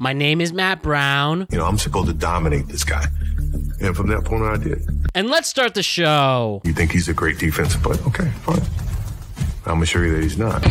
My name is Matt Brown. You know, I'm supposed to dominate this guy. And from that point on, I did. And let's start the show. You think he's a great defensive player? Okay, fine. I'm going to show you that he's not.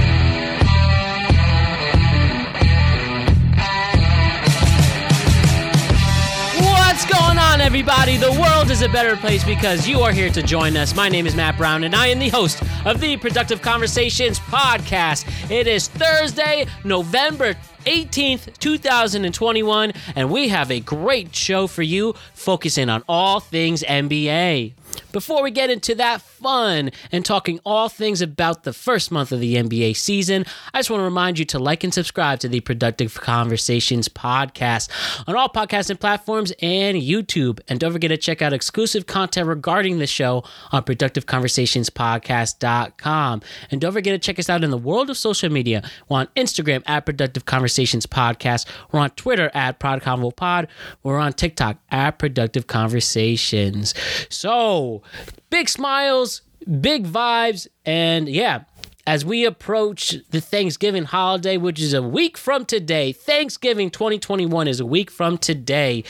What's going on, everybody? The world is a better place because you are here to join us. My name is Matt Brown, and I am the host of the Productive Conversations podcast. It is Thursday, November 18th, 2021, and we have a great show for you focusing on all things NBA. Before we get into that fun and talking all things about the first month of the NBA season, I just want to remind you to like and subscribe to the Productive Conversations podcast on all podcasting platforms and YouTube. And don't forget to check out exclusive content regarding the show on productiveconversationspodcast.com. And don't forget to check us out in the world of social media. We're on Instagram at Productive Conversations Podcast. We're on Twitter at ProdConvoPod. We're on TikTok at Productive Conversations. So, big smiles, big vibes, and yeah. As we approach the Thanksgiving holiday, which is a week from today, Thanksgiving 2021 is a week from today.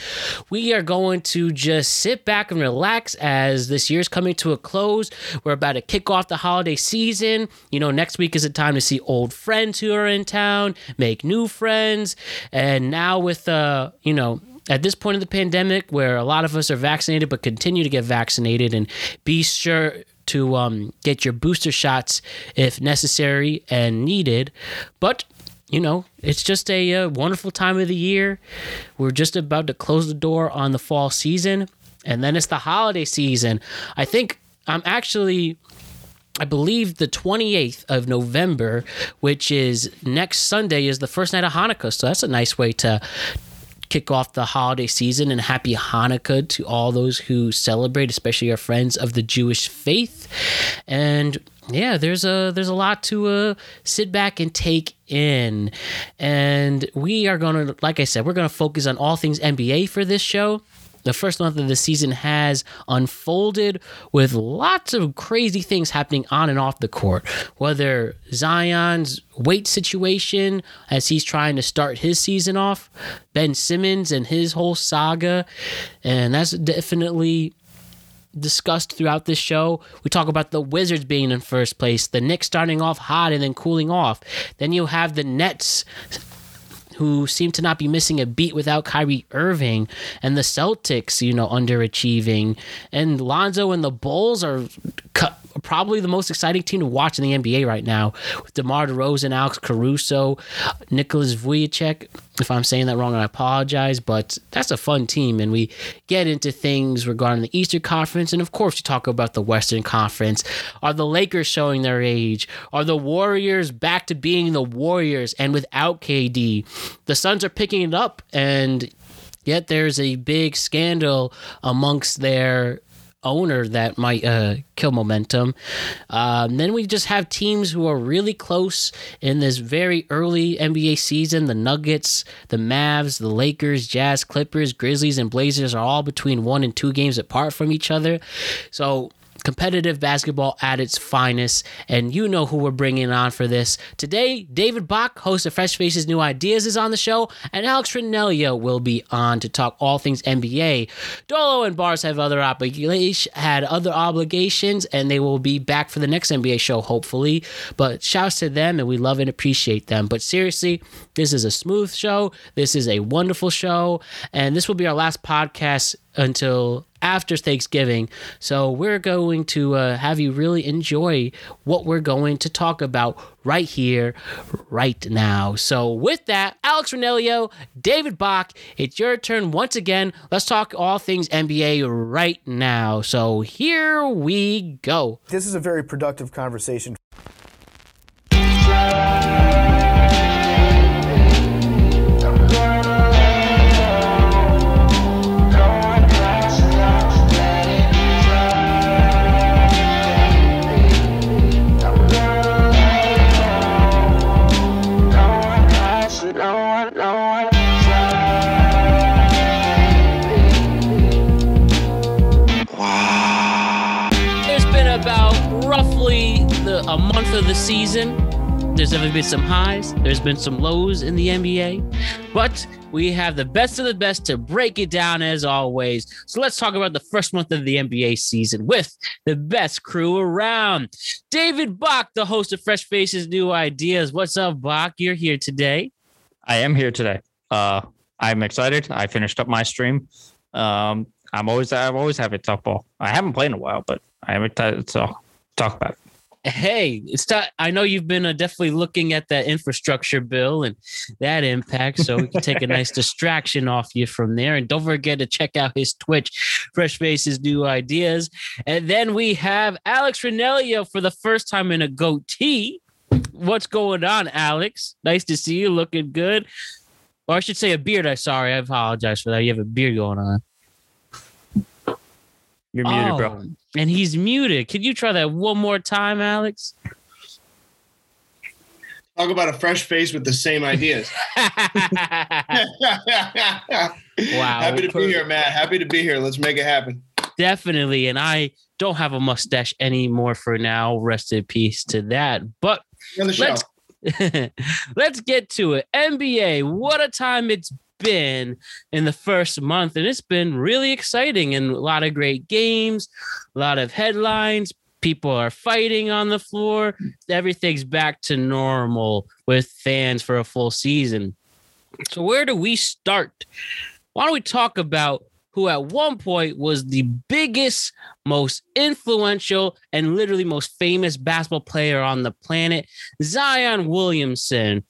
We are going to just sit back and relax as this year's coming to a close. We're about to kick off the holiday season. You know, next week is a time to see old friends who are in town, make new friends, and now with uh, you know, at this point of the pandemic where a lot of us are vaccinated but continue to get vaccinated and be sure to um, get your booster shots if necessary and needed. But you know it's just a uh, wonderful time of the year. We're just about to close the door on the fall season and then it's the holiday season. I think i'm actually I believe the 28th of November, which is next Sunday, is the first night of Hanukkah. So that's a nice way to kick off the holiday season and happy Hanukkah to all those who celebrate, especially our friends of the Jewish faith. And yeah, there's a there's a lot to uh, sit back and take in, and we are gonna, like I said, we're gonna focus on all things NBA for this show. The first month of the season has unfolded with lots of crazy things happening on and off the court. Whether Zion's weight situation as he's trying to start his season off, Ben Simmons and his whole saga, and that's definitely discussed throughout this show. We talk about the Wizards being in first place, the Knicks starting off hot and then cooling off. Then you have the Nets who seem to not be missing a beat without Kyrie Irving, and the Celtics, you know, underachieving, and Lonzo and the Bulls are probably the most exciting team to watch in the NBA right now with DeMar DeRozan, Alex Caruso, Nicholas Vujicic. If I'm saying that wrong, I apologize, but that's a fun team. And we get into things regarding the Eastern Conference. And of course, we talk about the Western Conference. Are the Lakers showing their age? Are the Warriors back to being the Warriors and without KD? The Suns are picking it up, and yet there's a big scandal amongst their owner that might uh, kill momentum. Um, then we just have teams who are really close in this very early NBA season. The Nuggets, the Mavs, the Lakers, Jazz, Clippers, Grizzlies, and Blazers are all between one and two games apart from each other. So competitive basketball at its finest. And you know who we're bringing on for this. Today, David Bach, host of Fresh Faces New Ideas, is on the show, and Alex Ranelio will be on to talk all things NBA. Dolo and Bars have other obligations, had other obligations, and they will be back for the next NBA show, hopefully. But shouts to them, and we love and appreciate them. But seriously, this is a smooth show. This is a wonderful show, and this will be our last podcast until after Thanksgiving. So we're going to uh, have you really enjoy what we're going to talk about right here, right now. So with that, Alex Ranelio, David Bach, it's your turn once again. Let's talk all things NBA right now. So here we go. This is a very productive conversation. Of the season. There's ever been some highs, there's been some lows in the NBA, but We have the best of the best to break it down as always. So let's talk about the first month of the NBA season with the best crew around. David Bach, the host of Fresh Faces New Ideas. What's up, Bach? You're here today. I am here today. Uh, I'm excited. I finished up my stream. Um, I'm always I'm always happy to talk ball. I haven't played in a while, but I am excited to talk about it hey, it's I know you've been uh, definitely looking at that infrastructure bill and that impact, so we can take a nice distraction off you from there. And don't forget to check out his Twitch, Fresh Faces New Ideas. And then we have Alex Ranelio for the first time in a goatee. What's going on, Alex? Nice to see you, looking good. Or I should say a beard. I'm sorry, I apologize for that. You have a beard going on. You're muted, oh, bro. And he's muted. Can you try that one more time, Alex? Talk about a fresh face with the same ideas. wow. Happy to be here, Matt. Happy to be here. Let's make it happen. Definitely. And I don't have a mustache anymore for now. Rest in peace to that. But let's, let's get to it. NBA, what a time it's been in the first month. And it's been really exciting and a lot of great games, a lot of headlines. People are fighting on the floor. Everything's back to normal with fans for a full season. So, where do we start? Why don't we talk about who at one point was the biggest, most influential, and literally most famous basketball player on the planet, Zion Williamson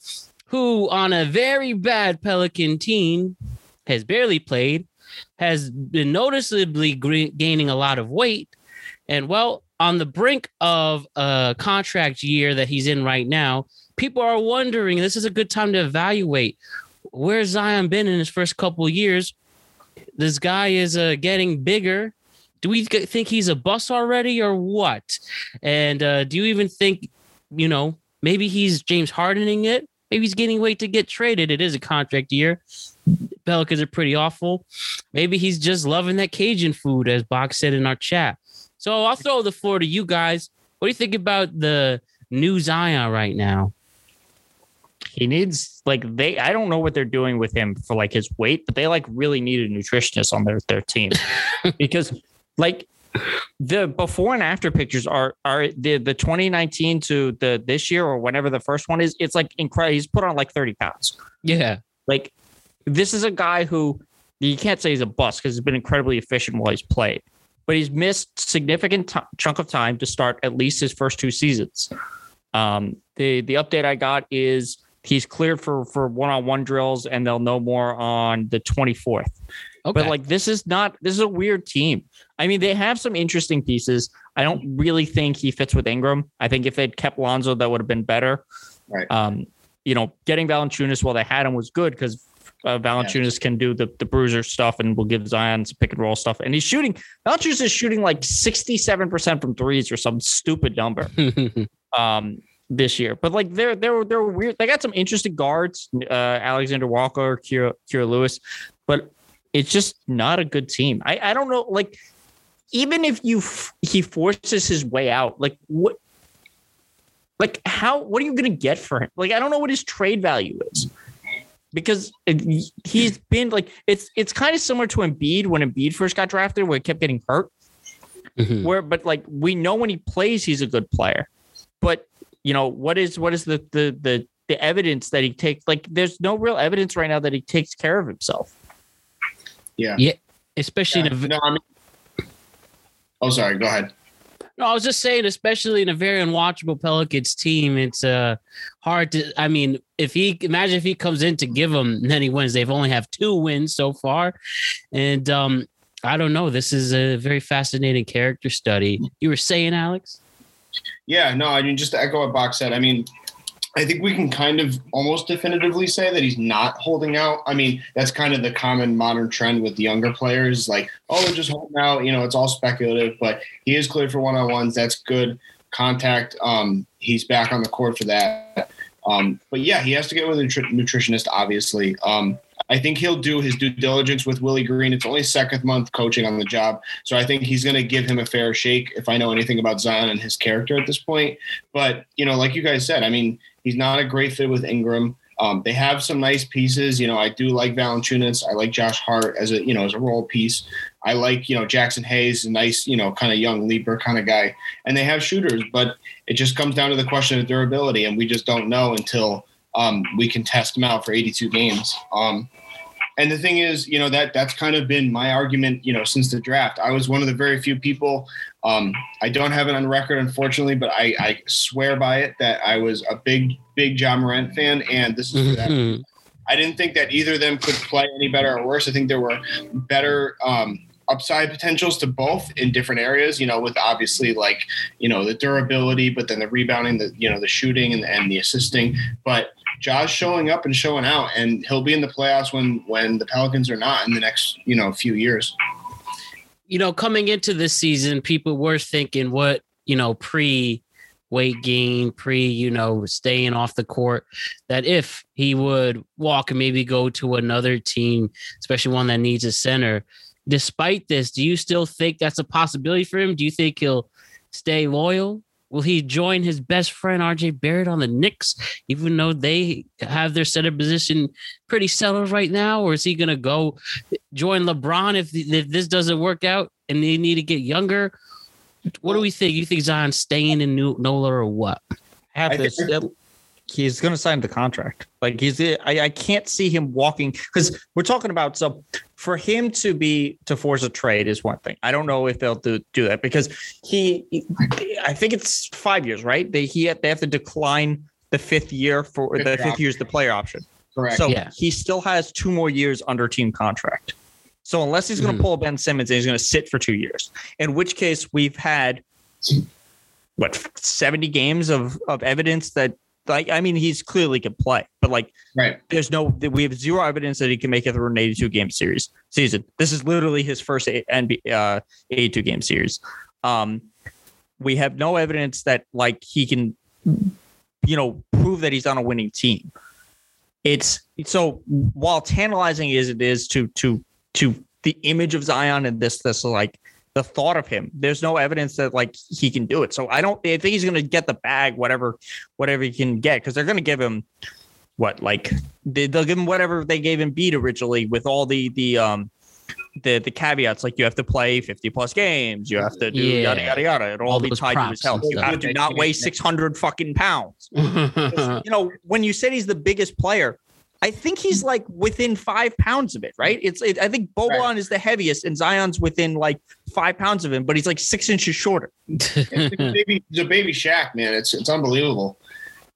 who on a very bad Pelican team has barely played, has been noticeably gaining a lot of weight, and well, on the brink of a contract year that he's in right now, people are wondering. This is a good time to evaluate where's Zion been in his first couple years. This guy is uh, getting bigger. Do we think he's a bust already, or what? And uh, do you even think, you know, maybe he's James Hardening it? Maybe he's getting weight to get traded. It is a contract year. Pelicans are pretty awful. Maybe he's just loving that Cajun food, as Box said in our chat. So I'll throw the floor to you guys. What do you think about the new Zion right now? He needs like they I don't know what they're doing with him for like his weight, but they like really need a nutritionist on their their team. because like the before and after pictures are are the the 2019 to the this year or whenever the first one is it's like incredible he's put on like 30 pounds yeah like this is a guy who you can't say he's a bust because he's been incredibly efficient while he's played but he's missed significant t- chunk of time to start at least his first two seasons um the the update i got is he's cleared for for one-on-one drills and they'll know more on the 24th Okay. But like this is not this is a weird team. I mean, they have some interesting pieces. I don't really think he fits with Ingram. I think if they'd kept Lonzo, that would have been better. Right. Um, you know, getting Valanciunas while they had him was good because uh, Valanciunas yeah. can do the the bruiser stuff and will give Zion some pick and roll stuff. And he's shooting. Valanciunas is shooting like sixty seven percent from threes or some stupid number. um, this year, but like they're they're they're weird. They got some interesting guards, uh, Alexander Walker, Kira, Kira Lewis, but it's just not a good team. I, I don't know. Like, even if you f- he forces his way out, like what, like how? What are you gonna get for him? Like, I don't know what his trade value is because it, he's been like it's it's kind of similar to Embiid when Embiid first got drafted, where he kept getting hurt. Mm-hmm. Where, but like we know when he plays, he's a good player. But you know what is what is the the the the evidence that he takes? Like, there's no real evidence right now that he takes care of himself. Yeah. Yeah. Especially yeah. in a. No, I mean, oh, sorry. Go ahead. No, I was just saying, especially in a very unwatchable Pelicans team, it's uh hard to. I mean, if he imagine if he comes in to give them, then he wins. They've only have two wins so far, and um, I don't know. This is a very fascinating character study. You were saying, Alex? Yeah, no, I mean, just to echo what Box said, I mean, I think we can kind of almost definitively say that he's not holding out. I mean, that's kind of the common modern trend with younger players, like, oh, they're just holding out. You know, it's all speculative, but he is cleared for one on ones. That's good contact. Um, he's back on the court for that. Um, but yeah, he has to get with a nutri- nutritionist, obviously. Um, I think he'll do his due diligence with Willie Green. It's only second month coaching on the job. So I think he's going to give him a fair shake if I know anything about Zion and his character at this point. But, you know, like you guys said, I mean, he's not a great fit with Ingram. Um, they have some nice pieces. You know, I do like Valanciunas. I like Josh Hart as a you know as a role piece. I like you know Jaxson Hayes, a nice you know kind of young leaper kind of guy, and they have shooters. But it just comes down to the question of durability, and we just don't know until um, we can test them out for 82 games. Um, and the thing is, you know that that's kind of been my argument, you know, since the draft. I was one of the very few people. Um, I don't have it on record, unfortunately, but I, I swear by it that I was a big, big Ja Morant fan, and this is. Mhm. I didn't think that either of them could play any better or worse. I think there were better um, upside potentials to both in different areas. You know, with obviously like you know the durability, but then the rebounding, the you know the shooting and, and the assisting. But Josh showing up and showing out, and he'll be in the playoffs when when the Pelicans are not in the next you know few years. You know, coming into this season, people were thinking what, you know, pre weight gain, pre, you know, staying off the court, that if he would walk and maybe go to another team, especially one that needs a center. Despite this, do you still think that's a possibility for him? Do you think he'll stay loyal? Will he join his best friend RJ Barrett on the Knicks, even though they have their center position pretty settled right now? Or is he going to go join LeBron if if this doesn't work out and they need to get younger? What do we think? You think Zion's staying in New Nola or what? have I this. think- he's going to sign the contract. Like he's, I, I can't see him walking because we're talking about so for him to be to force a trade is one thing. I don't know if they'll do do that because he, I think it's five years, right? They he they have to decline the fifth year for Fifth the year fifth year is the player option. Correct. So Yeah. he still has two more years under team contract. So unless he's going to Mhm. pull Ben Simmons and he's going to sit for two years, in which case we've had what 70 games of of evidence that like I mean he's clearly can play, but like right. there's no we have zero evidence that he can make it through an 82 game series season. This is literally his first NBA uh, 82 game series. Um, we have no evidence that like he can, you know, prove that he's on a winning team. It's so while tantalizing as it is to to to the image of Zion and this this like the thought of him. There's no evidence that like he can do it. So I don't. I think he's going to get the bag, whatever, whatever he can get, because they're going to give him what like they, they'll give him whatever they gave him beat originally with all the the um the the caveats like you have to play 50 plus games you have to do Yeah. yada yada yada it'll all, All be tied to his health you have to not weigh 600 fucking pounds you know when you said he's the biggest player I think he's like within five pounds of it, right? It's it, I think Boban Right. is the heaviest, and Zion's within like five pounds of him, but he's like six inches shorter. It's a baby, it's a baby Shaq, man. It's it's unbelievable.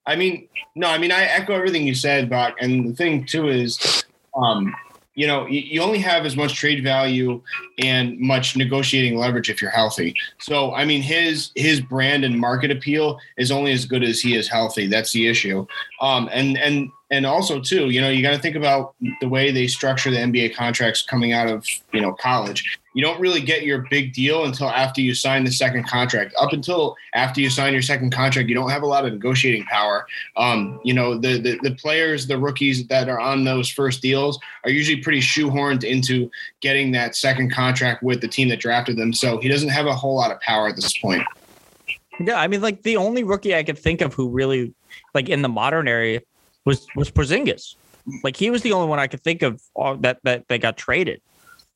I mean, no, I mean I echo everything you said, Bach. And the thing too is, um, you know, you, you only have as much trade value and much negotiating leverage if you're healthy. So I mean, his his brand and market appeal is only as good as he is healthy. That's the issue. Um, and and and also too, you know, you got to think about the way they structure the NBA contracts coming out of you know college you don't really get your big deal until after you sign the second contract. Up until after you sign your second contract, you don't have a lot of negotiating power. Um, you know, the, the the players, the rookies that are on those first deals are usually pretty shoehorned into getting that second contract with the team that drafted them. So he doesn't have a whole lot of power at this point. Yeah, I mean, like the only rookie I could think of who really, like in the modern area, was was Porzingis. Like he was the only one I could think of uh, that that that got traded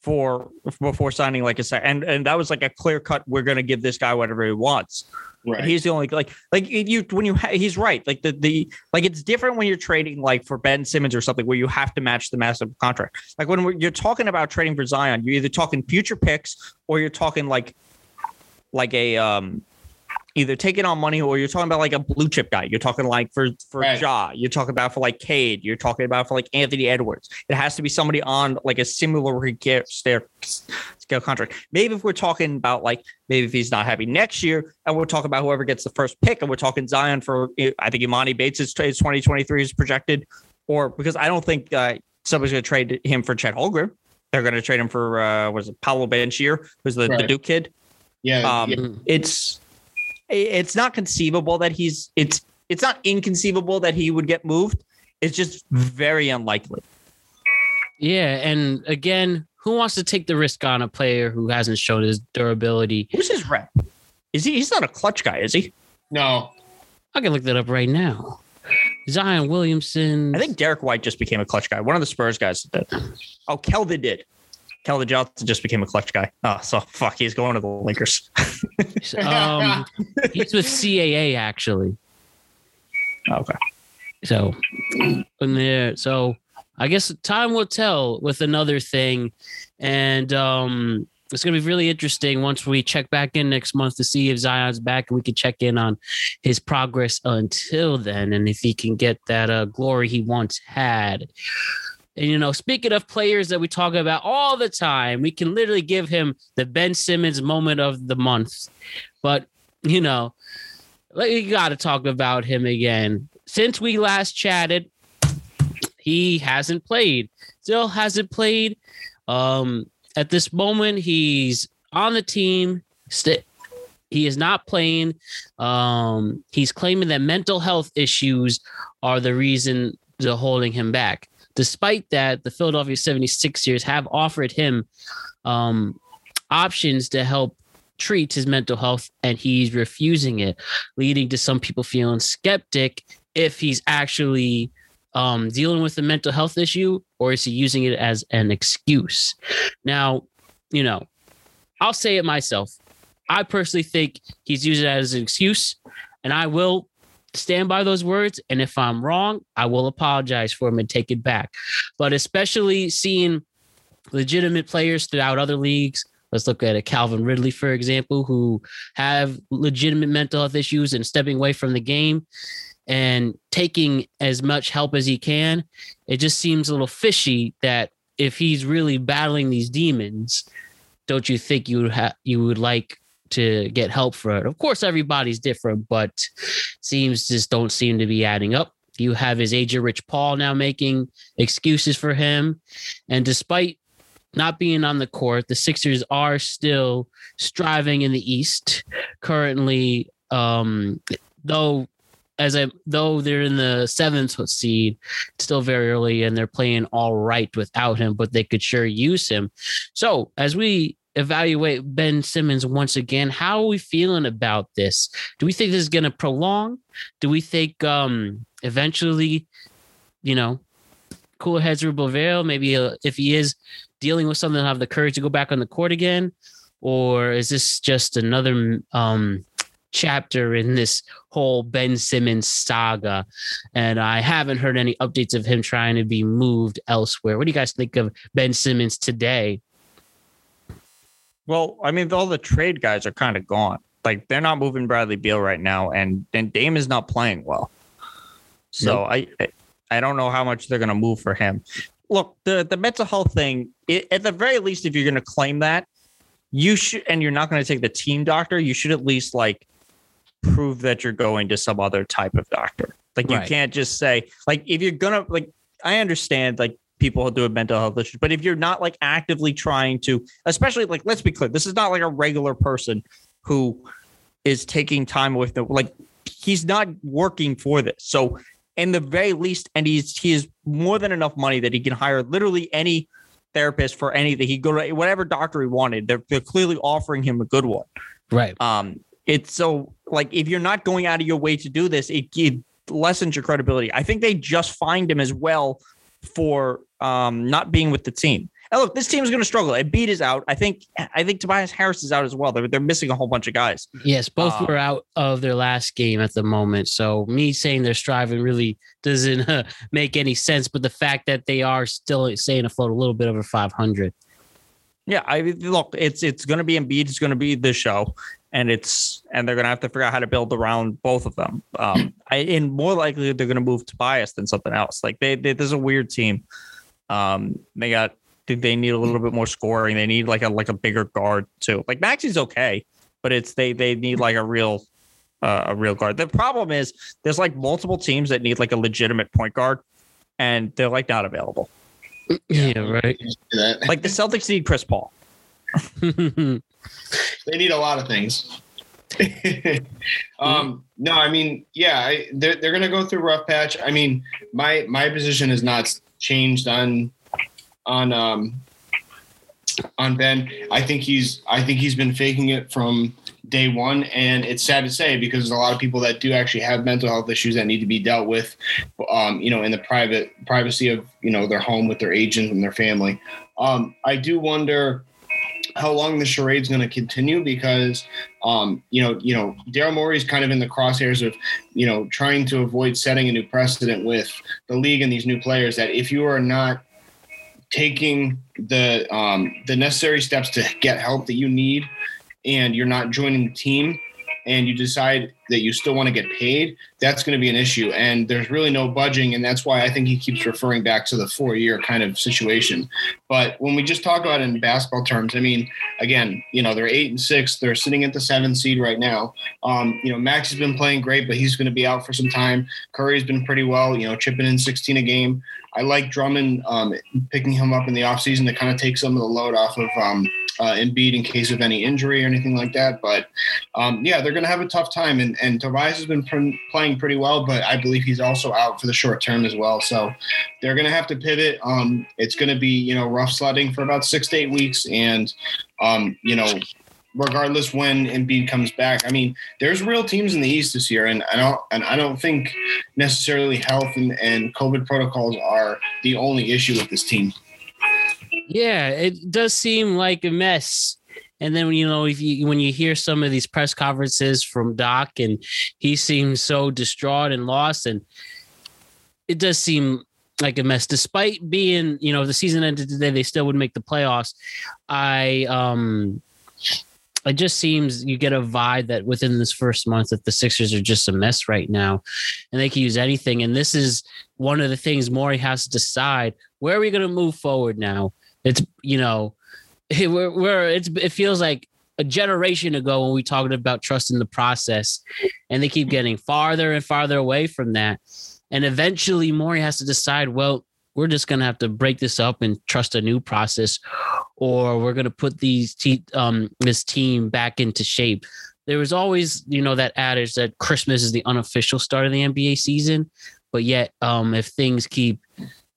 for before signing like a second, and and that was like a clear cut. We're gonna give this guy whatever he wants. And he's the only like like you when you ha- he's right like the the like it's different when you're trading like for Ben Simmons or something where you have to match the massive contract. Like when we're, you're talking about trading for Zion, you're either talking future picks or you're talking like like a um either taking on money or you're talking about like a blue chip guy. You're talking like for for Right. Ja, you're talking about for like Cade, you're talking about for like Anthony Edwards. It has to be somebody on like a similar scale contract. Maybe if we're talking about like maybe if he's not happy next year, and we're talking about whoever gets the first pick, and we're talking Zion for I think Emoni Bates is, is 2023 is projected, or because I don't think uh, somebody's going to trade him for Chet Holmgren. They're going to trade him for uh, was it Paolo Banchero, who's the, the Right. Duke kid. yeah, Um, yeah. It's it's not conceivable that he's it's it's not inconceivable that he would get moved. It's just very unlikely. Yeah, and again, who wants to take the risk on a player who hasn't shown his durability? Who's his rep? Is he? He's not a clutch guy, is he? no. I can look that up right now. Zion Williamson. I think Derrick White just became a clutch guy. One of the Spurs guys oh, did. Oh, Keldon did. Keldon Johnson just became a clutch guy. Oh, so fuck, he's going to the Lakers. um, he's with CAA actually. okay. So, in there, so I guess time will tell with another thing, and um, it's gonna be really interesting once we check back in next month to see if Zion's back, and we can check in on his progress until then, and if he can get that uh, glory he once had. And you know, speaking of players that we talk about all the time, we can literally give him the Ben Simmons moment of the month. But you know, we got to talk about him again. Since we last chatted, he hasn't played. Still hasn't played. Um, at this moment, he's on the team. St- he is not playing. Um, he's claiming that mental health issues are the reason they're holding him back. Despite that, the Philadelphia 76ers have offered him um, options to help treat his mental health, and he's refusing it, leading to some people feeling skeptic if he's actually um, dealing with a mental health issue or is he using it as an excuse? Now, you know, I'll say it myself. I personally think he's using it as an excuse, and I will stand by those words. And if I'm wrong, I will apologize for him and take it back. But especially seeing legitimate players throughout other leagues. Let's look at a Calvin Ridley, for example, who have legitimate mental health issues and stepping away from the game and taking as much help as he can. It just seems a little fishy that if he's really battling these demons, don't you think you would you would like to get help for it? Of course, everybody's different, but seems just don't seem to be adding up. You have his agent Rich Paul now making excuses for him, and despite not being on the court, the Sixers are still striving in the East currently. Um, though as I though they're in the seventh seed, still very early, and they're playing all right without him, but they could sure use him. So as we evaluate Ben Simmons once again, how are we feeling about this? Do we think this is going to prolong? Do we think um eventually, you know, cool heads will prevail? Maybe uh, if he is dealing with something, have the courage to go back on the court again, or is this just another um chapter in this whole Ben Simmons saga. And I haven't heard any updates of him trying to be moved elsewhere. What do you guys think of Ben Simmons today? Well, I mean, all the trade guys are kind of gone. Like they're not moving Bradley Beal right now, and and Dame is not playing well. So nope. I, I don't know how much they're going to move for him. Look, the the mental health thing, it, at the very least, if you're going to claim that, you should, and you're not going to take the team doctor, you should at least like prove that you're going to some other type of doctor. Like you right. can't just say like if you're gonna like I understand like people who do have mental health issues, but if you're not like actively trying to, especially like let's be clear, this is not like a regular person who is taking time with them. Like he's not working for this. So in the very least, and he's he has more than enough money that he can hire literally any therapist for anything. He go to whatever doctor he wanted. They're they're clearly offering him a good one. Right. Um, it's so like if you're not going out of your way to do this, it, it lessens your credibility. I think they just fined him as well for um, not being with the team. And look, this team is going to struggle. Embiid is out. I think. I think Tobias Harris is out as well. They're they're missing a whole bunch of guys. Yes, both uh, were out of their last game at the moment. So me saying they're striving really doesn't uh, make any sense. But the fact that they are still staying afloat a little bit over 500. Yeah, I look. It's it's going to be Embiid. It's going to be the show, and it's and they're going to have to figure out how to build around both of them. Um, I, and more likely they're going to move Tobias than something else. Like they, they there's a weird team. Um, they got they need a little bit more scoring. They need like a like a bigger guard too. Like Maxey's okay, but it's they they need like a real uh, a real guard. The problem is there's like multiple teams that need like a legitimate point guard, and they're like not available. Yeah, right. Like the Celtics need Chris Paul. they need a lot of things. um, no, I mean, yeah, I, they're they're gonna go through rough patch. I mean, my my position has not changed on on um on Ben. I think he's I think he's been faking it from day one, and it's sad to say because there's a lot of people that do actually have mental health issues that need to be dealt with, um, you know, in the private privacy of you know their home with their agent and their family. Um, I do wonder how long the charade's going to continue because um, you know you know Daryl Morey's kind of in the crosshairs of you know trying to avoid setting a new precedent with the league and these new players that if you are not taking the um, the necessary steps to get help that you need and you're not joining the team and you decide that you still want to get paid, that's going to be an issue. And there's really no budging. And that's why I think he keeps referring back to the four year kind of situation. But when we just talk about it in basketball terms, I mean, again, you know, they're eight and six, they're sitting at the seventh seed right now. Um, you know, Max has been playing great, but he's going to be out for some time. Curry's been pretty well, you know, chipping in 16 a game. I like Drummond um, picking him up in the offseason to kind of take some of the load off of um, uh, Embiid in case of any injury or anything like that. But um, yeah, they're going to have a tough time. And, and Tobias has been pr- playing pretty well, but I believe he's also out for the short term as well. So they're going to have to pivot. Um, it's going to be, you know, rough sledding for about six to eight weeks. And, um, you know, regardless when Embiid comes back. I mean, there's real teams in the East this year, and I don't and I don't think necessarily health and, and COVID protocols are the only issue with this team. Yeah, it does seem like a mess. And then you know, if you when you hear some of these press conferences from Doc, and he seems so distraught and lost, and it does seem like a mess. Despite being, you know, if the season ended today, they still would make the playoffs. I um it just seems you get a vibe that within this first month that the Sixers are just a mess right now and they can use anything. And this is one of the things Morey has to decide where are we going to move forward now? It's, you know, we're, we're it's, it feels like a generation ago when we talked about trusting the process and they keep getting farther and farther away from that. And eventually Morey has to decide, well, we're just going to have to break this up and trust a new process or we're going to put these te- um, this team back into shape there was always you know that adage that christmas is the unofficial start of the nba season but yet um, if things keep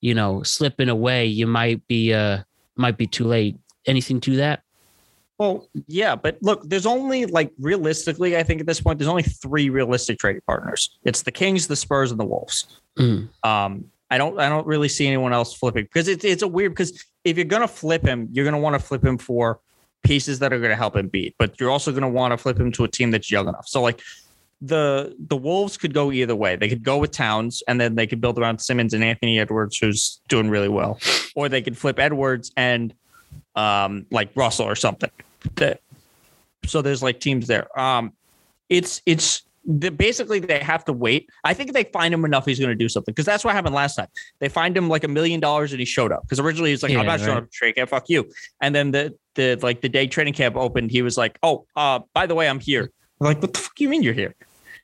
you know slipping away you might be uh might be too late anything to that well, yeah, but look, there's only like realistically, I think at this point, there's only three realistic trading partners. It's the Kings, the Spurs, and the Wolves. Mm. Um, I don't I don't really see anyone else flipping because it's it's a weird because if you're gonna flip him, you're gonna want to flip him for pieces that are gonna help him beat, but you're also gonna want to flip him to a team that's young enough. So like the the Wolves could go either way. They could go with Towns and then they could build around Simmons and Anthony Edwards, who's doing really well, or they could flip Edwards and um like Russell or something. That so there's like teams there. Um, it's it's the, basically they have to wait. I think if they find him enough, he's going to do something because that's what happened last time. They find him like a million dollars and he showed up because originally he's like, Yeah, I'm not showing right. up to trade camp, fuck you. And then the the like the day training camp opened, he was like, oh, uh, by the way, I'm here. I'm like, what the fuck you mean you're here?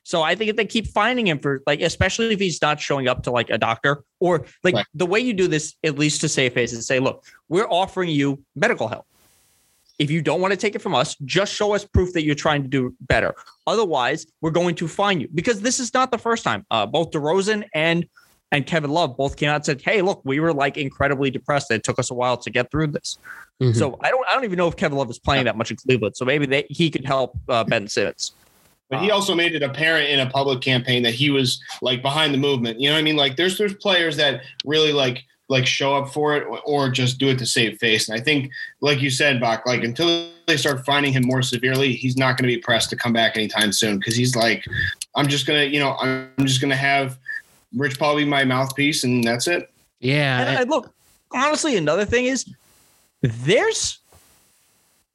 So I think if they keep finding him for like, especially if he's not showing up to like a doctor or like Right. the way you do this, at least to save face is say, look, we're offering you medical help. If you don't want to take it from us, just show us proof that you're trying to do better. Otherwise, we're going to fine you because this is not the first time. Uh, both DeRozan and and Kevin Love both came out and said, "Hey, look, we were like incredibly depressed. It took us a while to get through this." Mhm. So I don't I don't even know if Kevin Love is playing that much in Cleveland. So maybe they, he could help uh, Ben Simmons. But he also made it apparent in a public campaign that he was like behind the movement. You know what I mean? Like there's there's players that really like like show up for it or, or just do it to save face. And I think, like you said, Bach, like until they start finding him more severely, he's not going to be pressed to come back anytime soon because he's like, I'm just gonna, you know, I'm just gonna have Rich Paul be my mouthpiece and that's it. yeah And I, uh, look, honestly, another thing is there's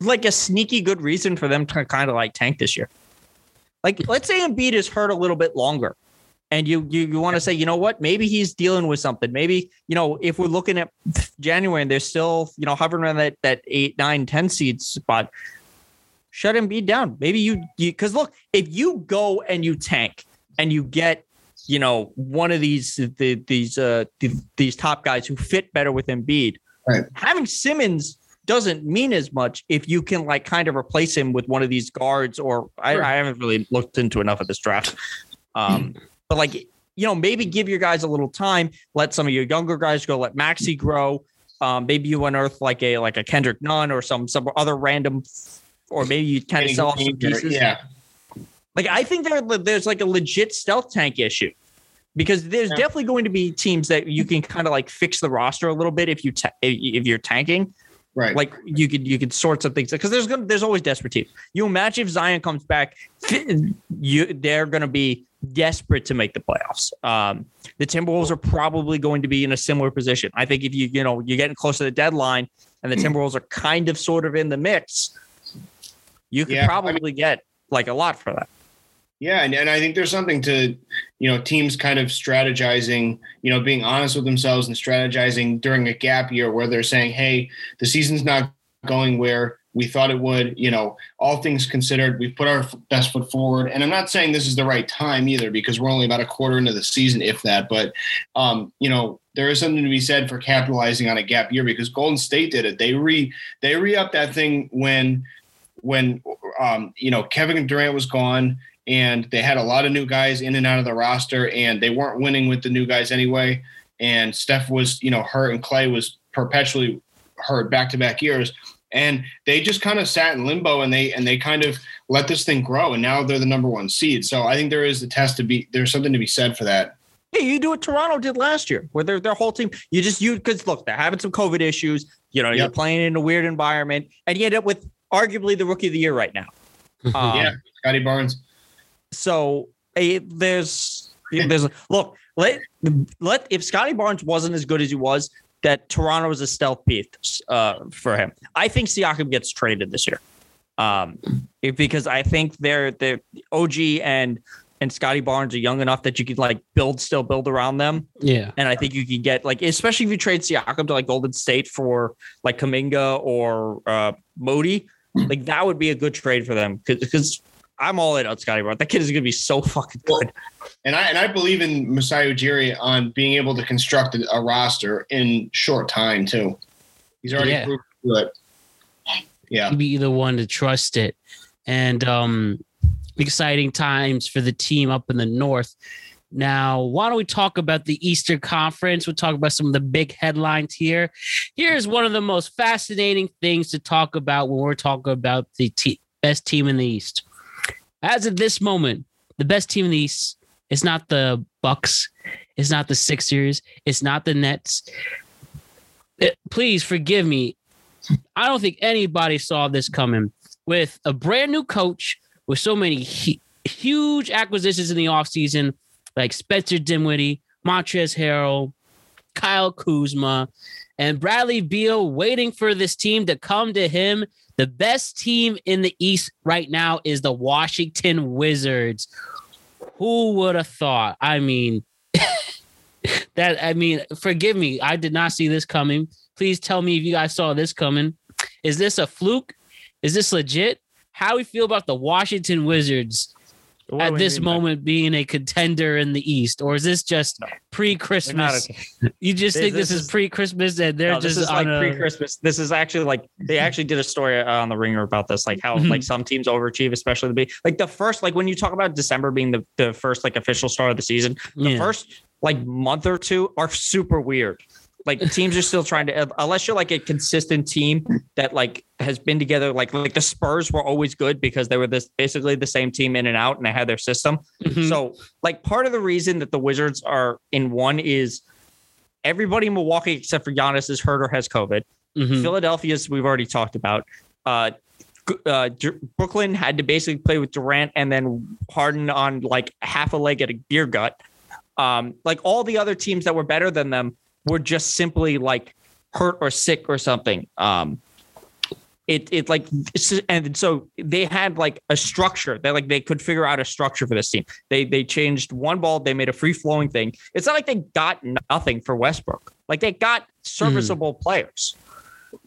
like a sneaky good reason for them to kind of like tank this year. Like, let's say Embiid is hurt a little bit longer, and you you, you want to say, you know what, maybe he's dealing with something. Maybe you know if we're looking at January and they're still you know hovering around that that eight, nine, ten seed spot. Shut Embiid down. Maybe you because look, if you go and you tank and you get you know one of these the, these uh th- these top guys who fit better with Embiid. Right. Having Simmons doesn't mean as much if you can like kind of replace him with one of these guards or I, Sure. I haven't really looked into enough of this draft. Um, but like you know maybe give your guys a little time, let some of your younger guys go, let Maxey grow. Um, maybe you unearth like a like a Kendrick Nunn or some some other random, or maybe you kind of sell off some pieces. Yeah. Like I think there there's like a legit stealth tank issue because there's Yeah. definitely going to be teams that you can kind of like fix the roster a little bit if you ta- if you're tanking. Right. Like you could you could sort some things because there's gonna there's always desperate teams. You imagine if Zion comes back, you they're gonna be desperate to make the playoffs. Um, the Timberwolves are probably going to be in a similar position. I think if you you know you're getting close to the deadline and the Timberwolves are kind of sort of in the mix, you could Yeah, I mean- probably get like a lot for that. Yeah, and, and I think there's something to, you know, teams kind of strategizing, you know, being honest with themselves and strategizing during a gap year where they're saying, hey, the season's not going where we thought it would, you know, all things considered, we've put our best foot forward. And I'm not saying this is the right time either because we're only about a quarter into the season, if that, but, um, you know, there is something to be said for capitalizing on a gap year because Golden State did it. They re they re upped that thing when when um, you know Kevin Durant was gone and they had a lot of new guys in and out of the roster and they weren't winning with the new guys anyway and Steph was you know hurt and Clay was perpetually hurt back to back years and they just kind of sat in limbo and they and they kind of let this thing grow and now they're the number one seed so I think there is the test to be there's something to be said for that Hey, you do what Toronto did last year, where their their whole team. You just you because look, they're having some COVID issues. You know, you're playing in a weird environment, and you end up with arguably the rookie of the year right now. Um, yeah Scottie Barnes So eh, there's there's look let let if Scottie Barnes wasn't as good as he was, that Toronto was a stealth piece uh, for him. I think Siakam gets traded this year, um, it- because I think they're they're OG and and Scottie Barnes are young enough that you could like build still build around them. Yeah. And I think you could get like, especially if you trade Siakam to like Golden State for like Kuminga or uh, Moody, like that would be a good trade for them because I'm all in on Scottie Barnes. That kid is going to be so fucking good. And I and I believe in Masai Ujiri on being able to construct a, a roster in short time too. He's already Yeah. proved to do it. Yeah. be the one to trust it. And um exciting times for the team up in the north. Now, why don't we talk about the Eastern Conference? We'll talk about some of the big headlines here. Here's one of the most fascinating things to talk about when we're talking about the te- best team in the East. As of this moment, the best team in the East is not the Bucks, it's not the Sixers, it's not the Nets. It- please forgive me. I don't think anybody saw this coming with a brand new coach with so many hu- huge acquisitions in the offseason, like Spencer Dinwiddie, Montrezl Harrell, Kyle Kuzma, and Bradley Beal waiting for this team to come to him. The best team in the East right now is the Washington Wizards. Who would have thought? I mean, that I mean, forgive me, I did not see this coming. Please tell me if you guys saw this coming. Is this a fluke? Is this legit? How we feel about the Washington Wizards at this moment being a contender in the East, or is this just No. pre-Christmas? a- you just think this, this is is- pre-Christmas and they're No, this just like a, pre-Christmas. This is actually like they actually did a story uh, on the Ringer about this, like how like mm-hmm. some teams overachieve, especially the big like the first like when you talk about December being the, the first like official start of the season, the Yeah. first like month or two are super weird. Like teams are still trying to unless you're like a consistent team that like has been together. Like like the Spurs were always good because they were this basically the same team in and out and they had their system. Mhm. So, like, part of the reason that the Wizards are in one is everybody in Milwaukee except for Giannis is hurt or has COVID. Mhm. Philadelphia's we've already talked about. Uh, uh, Dur- Brooklyn had to basically play with Durant and then Harden on like half a leg at a beer gut. Um, like all the other teams that were better than them were just simply like hurt or sick or something. Um, it it like and so they had like a structure they like they could figure out a structure for this team. They they changed one ball they made a free flowing thing. It's not like they got nothing for westbrook. Like they got serviceable players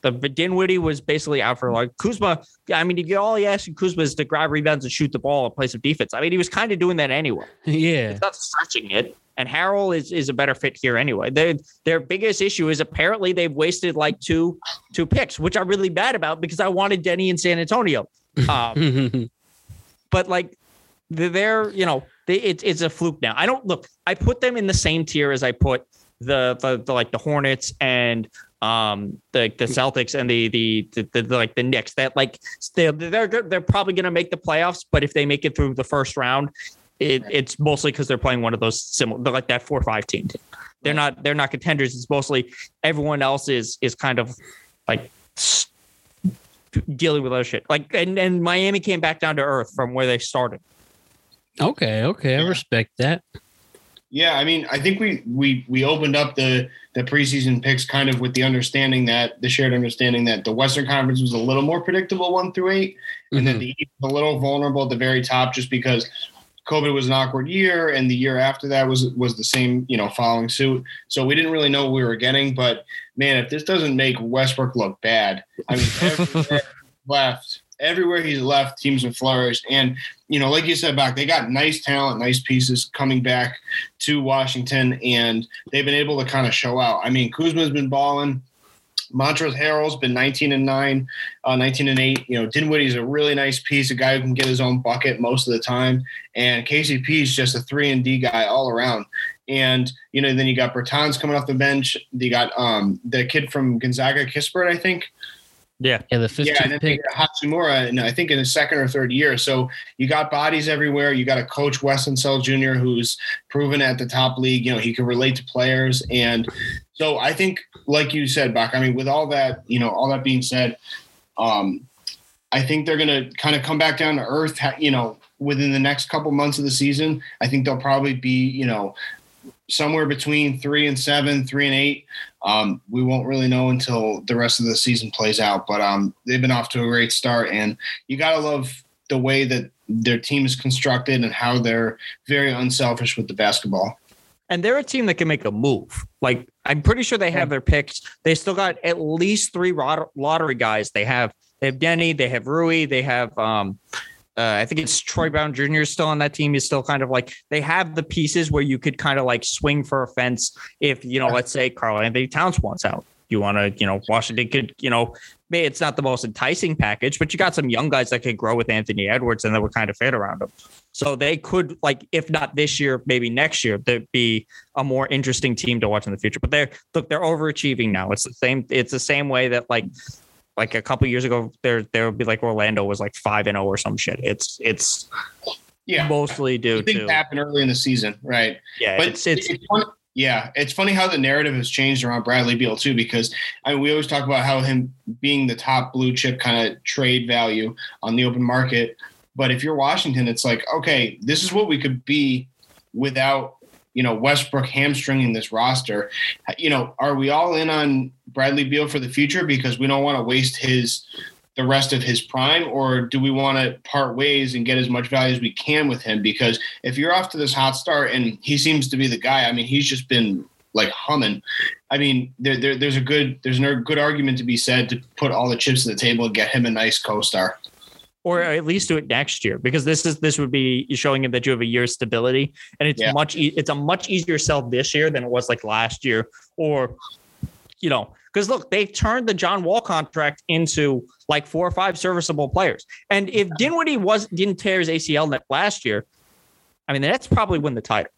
the Dinwiddie was basically out for like Kuzma. I mean, if you all he asked Kuzma is to grab rebounds and shoot the ball and play some defense. I mean, he was kind of doing that anyway. yeah. It's not stretching it. And Harrell is is a better fit here anyway. Their their biggest issue is apparently they've wasted like two two picks, which I'm really bad about because I wanted Deni in San Antonio. Um, but like they're, you know they it's it's a fluke now. I don't look. I put them in the same tier as I put the the, the like the Hornets and um the the Celtics and the the, the, the like the Knicks that like they're they're they're probably going to make the playoffs but if they make it through the first round it, it's mostly because they're playing one of those similar like that four or five team. They're not they're not contenders. It's mostly everyone else is is kind of like dealing with other shit. Like and and Miami came back down to earth from where they started. Okay, okay, I respect that. Yeah, I mean, I think we we we opened up the the preseason picks kind of with the understanding that the shared understanding that the Western Conference was a little more predictable one through 8 and that Mhm. the East was a little vulnerable at the very top just because COVID was an awkward year, and the year after that was was the same, you know, following suit. So we didn't really know what we were getting. But man, if this doesn't make Westbrook look bad, I mean, left, everywhere he's left, teams have flourished. And you know, like you said, back they got nice talent, nice pieces coming back to Washington, and they've been able to kind of show out. I mean, Kuzma's been balling. Montrezl Harrell's been 19 and 9, uh, 19 and 8. You know, Dinwiddie's a really nice piece, a guy who can get his own bucket most of the time. And KCP is just a 3 and D guy all around. And, you know, then you got Bertans coming off the bench. You got um, the kid from Gonzaga, Kispert, I think. Yeah, Yeah, the fifth Yeah, and then they pick. got Hachimura, and I think in his second or third year. So you got bodies everywhere. You got a coach Wes Unseld Jr. who's proven at the top league. You know he can relate to players, and so I think, like you said, Bach. I mean, with all that, you know, all that being said, um, I think they're going to kind of come back down to earth. You know, within the next couple months of the season, I think they'll probably be, you know, somewhere between three and seven, three and eight. Um, we won't really know until the rest of the season plays out. But um, they've been off to a great start, and you gotta love the way that their team is constructed and how they're very unselfish with the basketball. and they're a team that can make a move. Like I'm pretty sure they have their picks. They still got at least three lottery guys. They have they have Deni, they have Rui, they have um uh, I think it's Troy Brown Jr. is still on that team. He's still kind of like they have the pieces where you could kind of like swing for a fence if you know, let's say Karl-Anthony Towns wants out. You want to, you know, Washington could, you know, maybe it's not the most enticing package, but you got some young guys that could grow with Anthony Edwards and that would kind of fit around him. So they could, like, if not this year, maybe next year, there'd be a more interesting team to watch in the future. But they're look, they're overachieving now. It's the same. It's the same way that like like a couple years ago, there there would be like Orlando was like five and zero or some shit. It's it's Yeah, mostly due I think to that happened early in the season, right? yeah. But it's it's funny. Yeah, it's funny how the narrative has changed around Bradley Beal too, because I mean, we always talk about how him being the top blue chip kind of trade value on the open market. But if you're Washington, it's like, okay, this is what we could be without, you know, Westbrook hamstringing this roster. You know, are we all in on Bradley Beal for the future because we don't want to waste his the rest of his prime, or do we want to part ways and get as much value as we can with him? Because if you're off to this hot start and he seems to be the guy, I mean, he's just been like humming. I mean, there, there, there's a good there's a good argument to be said to put all the chips on the table and get him a nice co-star. Or at least do it next year because this is this would be showing him that you have a year's stability and it's Yeah. much e- it's a much easier sell this year than it was like last year or you know because look they turned the John Wall contract into like four or five serviceable players and if Dinwiddie was didn't tear his ACL net last year I mean that's probably win the title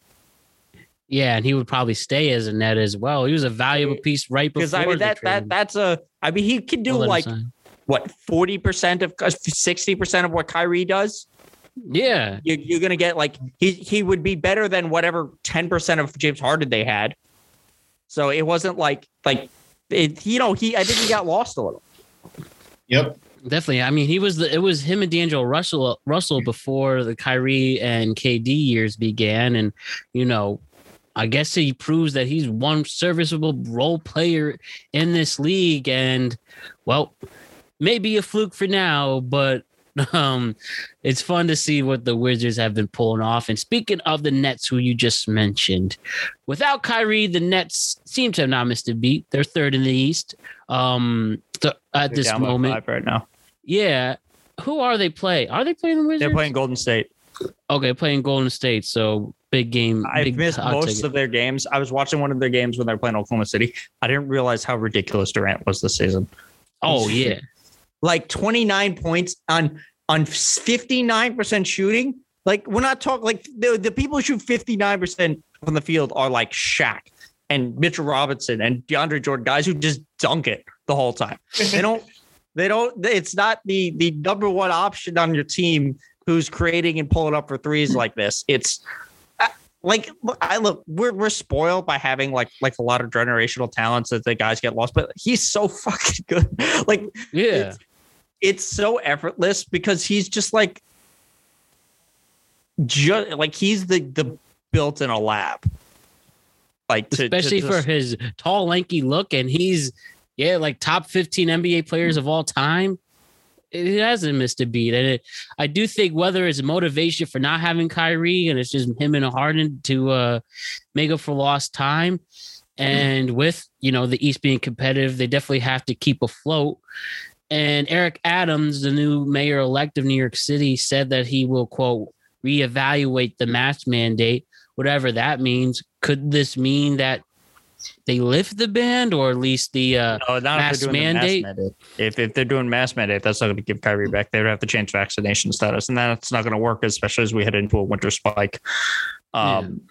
Yeah, and he would probably stay as a net as well. He was a valuable piece right before. because I mean that that that's a I mean he could do We'll let him like sign. What forty percent of uh, sixty percent of what Kyrie does yeah, you, you're gonna get like he he would be better than whatever ten percent of James Harden they had. So it wasn't like like it, you know he I think he got lost a little. Yep. definitely. I mean, he was the it was him and D'Angelo Russell Russell before the Kyrie and KD years began, and you know. I guess he proves that he's one serviceable role player in this league, and well, maybe a fluke for now, but um, it's fun to see what the Wizards have been pulling off. And speaking of the Nets, who you just mentioned, without Kyrie, the Nets seem to have not missed a beat. They're third in the East. Um, th- at They're this moment, right now. yeah. Who are they play? Are they playing the Wizards? They're playing Golden State. Okay, playing Golden State. So big game. I've big missed most of their games. I was watching one of their games when they were playing Oklahoma City. I didn't realize how ridiculous Durant was this season. Oh yeah, Like 29 points on on 59% shooting. Like we're not talking like the, the people who shoot 59% from the field are like Shaq and Mitchell Robinson and DeAndre Jordan, guys who just dunk it the whole time. They don't. They don't. It's not the the number one option on your team who's creating and pulling up for threes like this. It's like I look. We're we're spoiled by having like like a lot of generational talents that the guys get lost, but he's so fucking good. Like Yeah. it's, it's so effortless because he's just like just like he's the the built in a lab like to, to Especially for his tall, lanky look. And he's, yeah, like top 15 NBA players of all time. It hasn't missed a beat. And it, I do think whether it's motivation for not having Kyrie and it's just him and Harden to uh, make up for lost time. And with, you know, the East being competitive, they definitely have to keep afloat. And Eric Adams, the new mayor elect of New York City, said that he will, quote, reevaluate the mask mandate, whatever that means. Could this mean that they lift the ban or at least the uh, no, not mass if they're the mandate? mass. If if they're doing mass mandate, that's not going to give Kyrie back. They would have to change vaccination status, and that's not going to work, especially as we head into a winter spike. Um,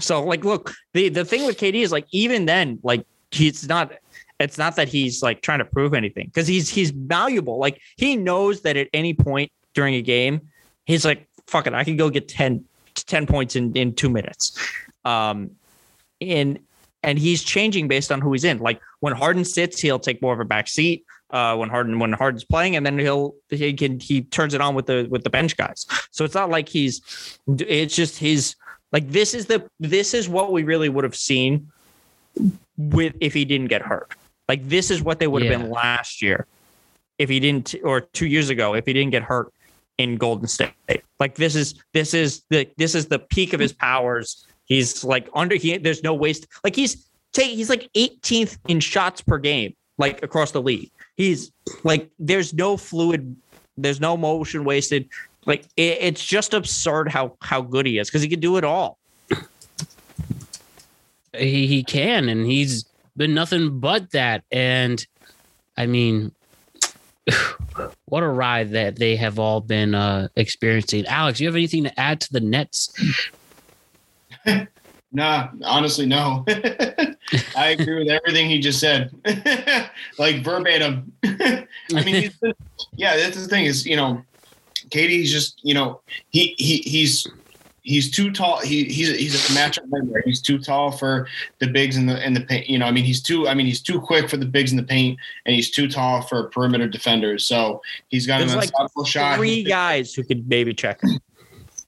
so like, look, the the thing with KD is like, even then, like he's not. It's not that he's like trying to prove anything because he's he's valuable. Like he knows that at any point during a game, he's like, "Fuck it, I can go get 10, 10 points in in two minutes." Um, and and he's changing based on who he's in. Like when Harden sits, he'll take more of a back seat. Uh, when Harden when Harden's playing, and then he'll he can he turns it on with the with the bench guys. So it's not like he's it's just his like this is the this is what we really would have seen with if he didn't get hurt. Like this is what they would have Yeah. been last year if he didn't or two years ago if he didn't get hurt in Golden State. Like this is this is the this is the peak of his powers. He's like under he there's no waste. Like he's take he's like 18th in shots per game like across the league. He's like there's no fluid there's no motion wasted. Like it, it's just absurd how how good he is because he can do it all. he, he can and he's been nothing but that and i mean what a ride that they have all been uh experiencing alex you have anything to add to the nets Nah, honestly, no. I agree with everything he just said, like verbatim. I mean, yeah, that's the thing is, you know, KD's just, you know, he he he's he's too tall. He he's he's a matchup member. He's too tall for the bigs in the in the paint. You know, I mean, he's too. I mean, he's too quick for the bigs in the paint, and he's too tall for perimeter defenders. So he's got There's an like unstoppable shot. Three guys who could maybe check him.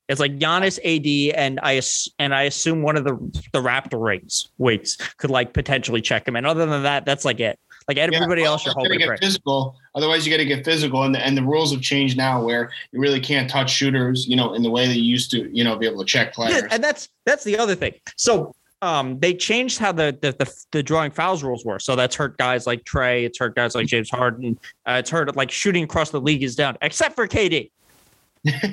It's like Giannis, AD, and I and I assume one of the the Raptor rings weights could like potentially check him. And other than that, that's like it. Like everybody Yeah, else, you're hoping for. gotta get physical. Otherwise, you got to get physical, and the, and the rules have changed now, where you really can't touch shooters, you know, in the way that you used to, you know, be able to check Yeah, players. and that's that's the other thing. So um, they changed how the, the the the drawing fouls rules were. So that's hurt guys like Trae. It's hurt guys like James Harden. Uh, it's hurt like shooting across the league is down, except for KD.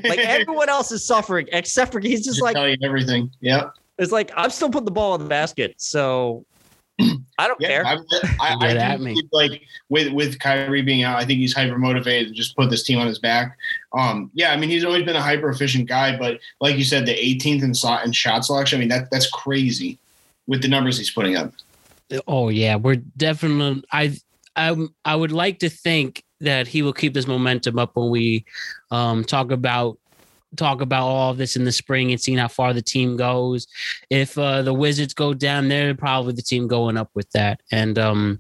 Like everyone else is suffering, except for he's just Just like tell you everything. Yeah, it's like I'm still putting the ball in the basket. So I don't yeah. care. I, I, Get I at me. like with with Kyrie being out, I think he's hyper motivated to just put this team on his back. Um, yeah, I mean, he's always been a hyper efficient guy, but like you said, the 18th in slot and shot selection. I mean, that that's crazy with the numbers he's putting up. oh yeah we're definitely i i i would like to think that he will keep this momentum up when we um talk about talk about all of this in the spring and seeing how far the team goes. If uh, the Wizards go down, they're probably the team going up with that. And um,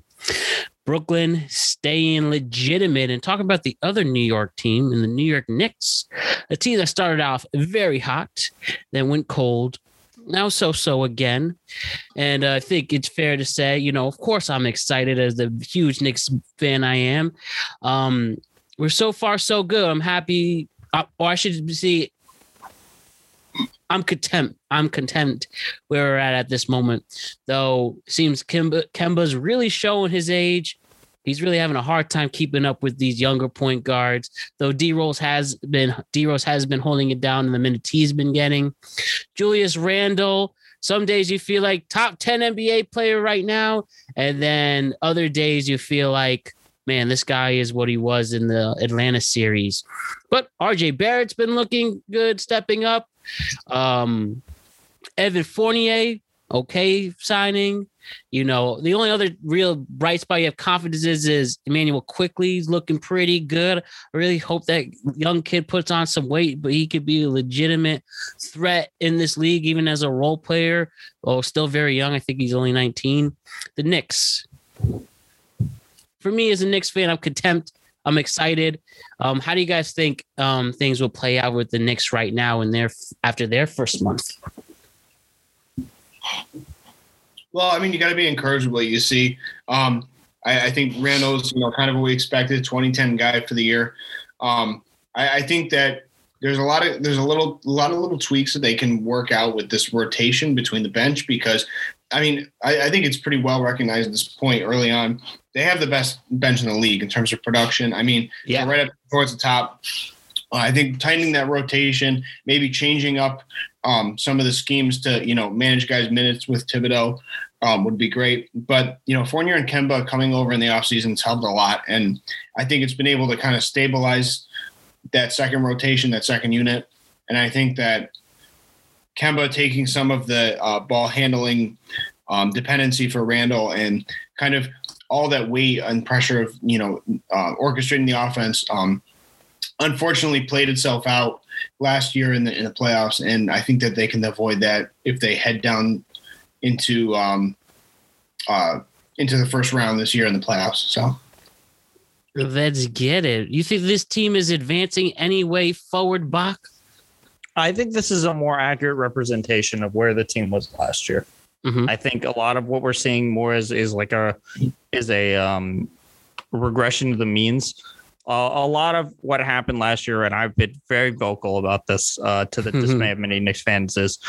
Brooklyn staying legitimate and talking about the other New York team and the New York Knicks, a team that started off very hot, then went cold. Now so so again, and uh, I think it's fair to say, you know, of course I'm excited as the huge Knicks fan I am. Um, we're so far so good. I'm happy, or I should see. I'm content. I'm content where we're at at this moment. Though seems Kemba Kemba's really showing his age. He's really having a hard time keeping up with these younger point guards. Though D Rose has been D Rose has been holding it down in the minutes he's been getting. Julius Randle. Some days you feel like top 10 NBA player right now. And then other days you feel like, man, this guy is what he was in the Atlanta series. But RJ Barrett's been looking good, stepping up. Um, Evan Fournier, okay signing. You know, the only other real bright spot you have confidence is is Immanuel Quickley he's looking pretty good. I really hope that young kid puts on some weight, but he could be a legitimate threat in this league, even as a role player. Oh, still very young. I think he's only 19. The Knicks. For me, as a Knicks fan, I'm contempt. I'm excited. Um, how do you guys think um, things will play out with the Knicks right now and their after their first month? Well, I mean, you got to be encouraged with what you see. Um, I, I, think Randle's, you know, kind of what we expected, 2010 guy for the year. Um, I, I, think that there's a lot of there's a little a lot of little tweaks that they can work out with this rotation between the bench because I mean, I, I, think it's pretty well recognized at this point early on. They have the best bench in the league in terms of production. I mean, yeah, right up towards the top. Uh, I think tightening that rotation, maybe changing up um, some of the schemes to you know manage guys' minutes with Thibodeau um, would be great. But you know, Fournier and Kemba coming over in the offseason has helped a lot, and I think it's been able to kind of stabilize that second rotation, that second unit. And I think that Kemba taking some of the uh, ball handling um, dependency for Randle and kind of all that weight and pressure of you know uh, orchestrating the offense. Um, unfortunately, played itself out last year in the in the playoffs, and I think that they can avoid that if they head down into um, uh, into the first round this year in the playoffs. So. Let's get it. You think this team is advancing any way forward, Bach? I think this is a more accurate representation of where the team was last year. Mm-hmm. I think a lot of what we're seeing more is is like a is a um, regression to the means. Uh, a lot of what happened last year, and I've been very vocal about this uh, to the dismay of many Knicks fans, is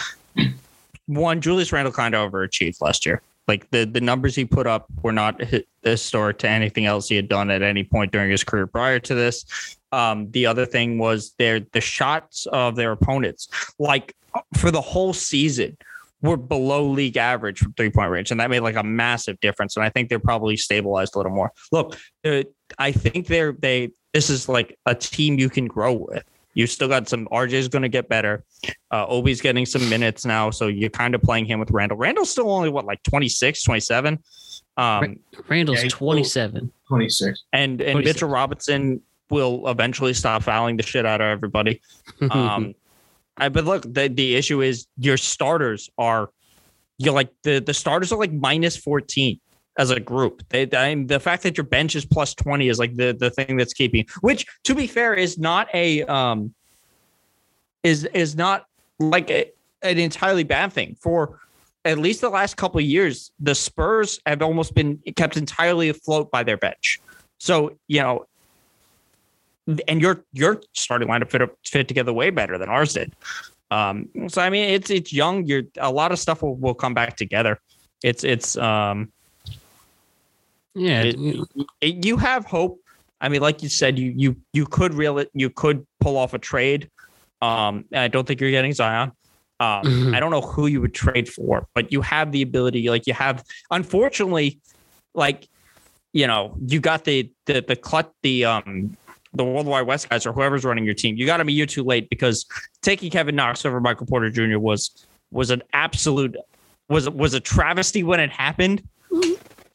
one Julius Randle kind of overachieved last year. Like the the numbers he put up were not historic to anything else he had done at any point during his career prior to this. Um, the other thing was their the shots of their opponents, like for the whole season, were below league average from three point range, and that made like a massive difference. And I think they're probably stabilized a little more. Look, uh, I think they're they this is like a team you can grow with. You still got some RJ's going to get better. Uh, Obi's getting some minutes now, so you're kind of playing him with Randle. Randle's still only what like 26, 27. Um, Randle's yeah, 27, 26, and and 26. Mitchell Robinson will eventually stop fouling the shit out of everybody. Um, I, but look, the the issue is your starters are you're like the the starters are like minus 14 as a group. They, I mean, the fact that your bench is plus 20 is like the the thing that's keeping which to be fair is not a um is is not like a, an entirely bad thing for at least the last couple of years the Spurs have almost been kept entirely afloat by their bench. So, you know, and your your starting lineup fit fit together way better than ours did. Um, so I mean, it's it's young. You're a lot of stuff will, will come back together. It's it's um, yeah. It, it, you have hope. I mean, like you said, you you you could real you could pull off a trade. Um, I don't think you're getting Zion. Um, mm-hmm. I don't know who you would trade for, but you have the ability. Like you have, unfortunately, like you know, you got the the the clutch the um the World Wide Wes guys or whoever's running your team, you got to be you too late because taking Kevin Knox over Michael Porter Jr. was was an absolute was was a travesty when it happened,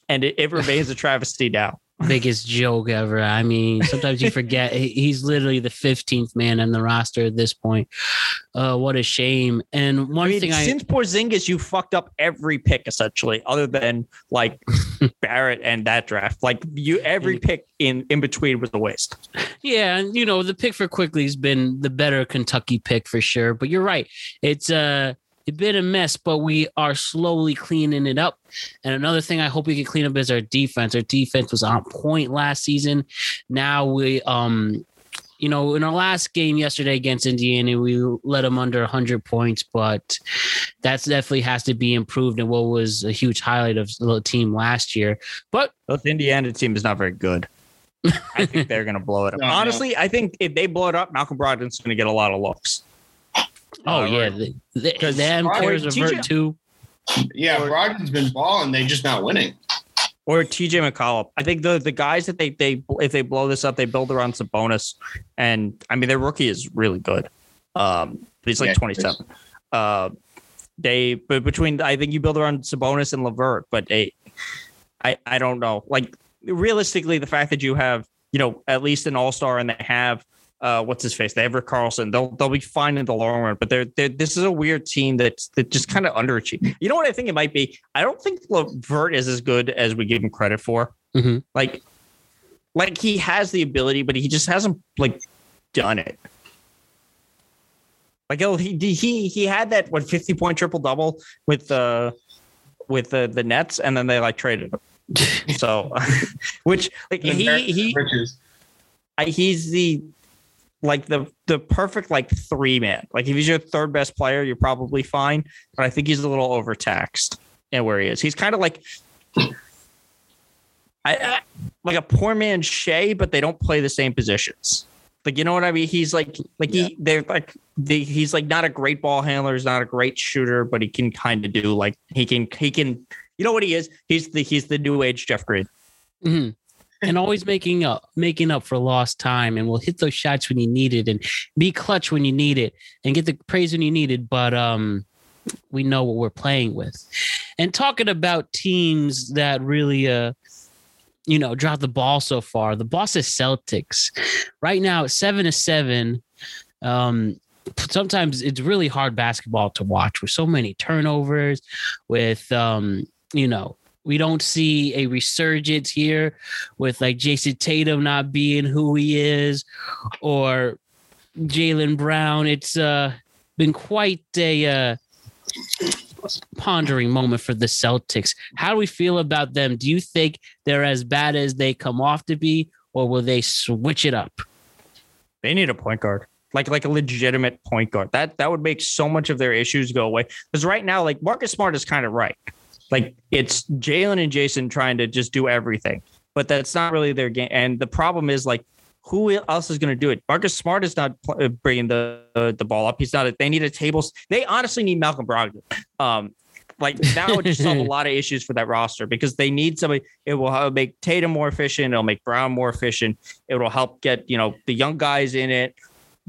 and it, it remains a travesty now biggest joke ever. I mean, sometimes you forget he's literally the 15th man on the roster at this point. Uh, what a shame. And one I mean, thing since I, Porzingis, you fucked up every pick essentially, other than like Barrett and that draft. Like you, every pick in in between was a waste. Yeah, and you know the pick for Quickley has been the better Kentucky pick for sure. But you're right. It's uh it's been a mess, but we are slowly cleaning it up. And another thing I hope we can clean up is our defense. Our defense was on point last season. Now we um you know, in our last game yesterday against Indiana, we let them under 100 points, but that's definitely has to be improved. And what was a huge highlight of the team last year. But the Indiana team is not very good. I think they're going to blow it up. No, Honestly, no. I think if they blow it up, Malcolm Brogdon's going to get a lot of looks. Oh uh, yeah, because the them players revert too. Yeah, Brogdon's been balling. They just not winning. Or TJ McConnell. I think the the guys that they they if they blow this up, they build around Sabonis, and I mean their rookie is really good. Um, but he's like yeah, 27. Uh, they but between I think you build around Sabonis and Levert, but they, I I don't know. Like realistically, the fact that you have you know at least an All Star and they have uh, what's his face? They have Rick Carlisle. They'll they'll be fine in the long run, but they're, they're this is a weird team that's that just kind of underachieved. You know what I think it might be? I don't think Levert is as good as we give him credit for. Mhm. Like, like he has the ability, but he just hasn't like done it. Like oh, he he he had that what fifty point triple double with uh with the the Nets, and then they like traded him. so, which like he he Riches. I, he's the like the the perfect like three man. Like if he's your third best player, you're probably fine. But I think he's a little overtaxed in where he is. He's kind of like I, I like a poor man Shea, but they don't play the same positions. Like you know what I mean? He's like like he they're like the, he's like not a great ball handler. He's not a great shooter, but he can kind of do like he can he can. You know what he is? He's the he's the new age Jeff Green. Mhm. And always making up making up for lost time and will hit those shots when you need it and be clutch when you need it and get the praise when you need it but um we know what we're playing with. And talking about teams that really uh you know drop the ball so far the boston celtics. Right now seven to seven um sometimes it's really hard basketball to watch with so many turnovers with um you know we don't see a resurgence here with like Jayson Tatum not being who he is or Jaylen Brown. It's uh been quite a uh pondering moment for the Celtics. How do we feel about them? Do you think they're as bad as they come off to be, or will they switch it up? They need a point guard. Like like a legitimate point guard. That that would make so much of their issues go away. Because right now, like Marcus Smart is kind of right. Like it's Jaylen and Jayson trying to just do everything, but that's not really their game. And the problem is like, who else is going to do it? Marcus Smart is not uh, bringing the uh, the ball up. He's not. A, they need a table. They honestly need Malcolm Brogdon. Um, like that would just solve a lot of issues for that roster because they need somebody. It will make Tatum more efficient. It'll make Brown more efficient. It will help get you know the young guys in it.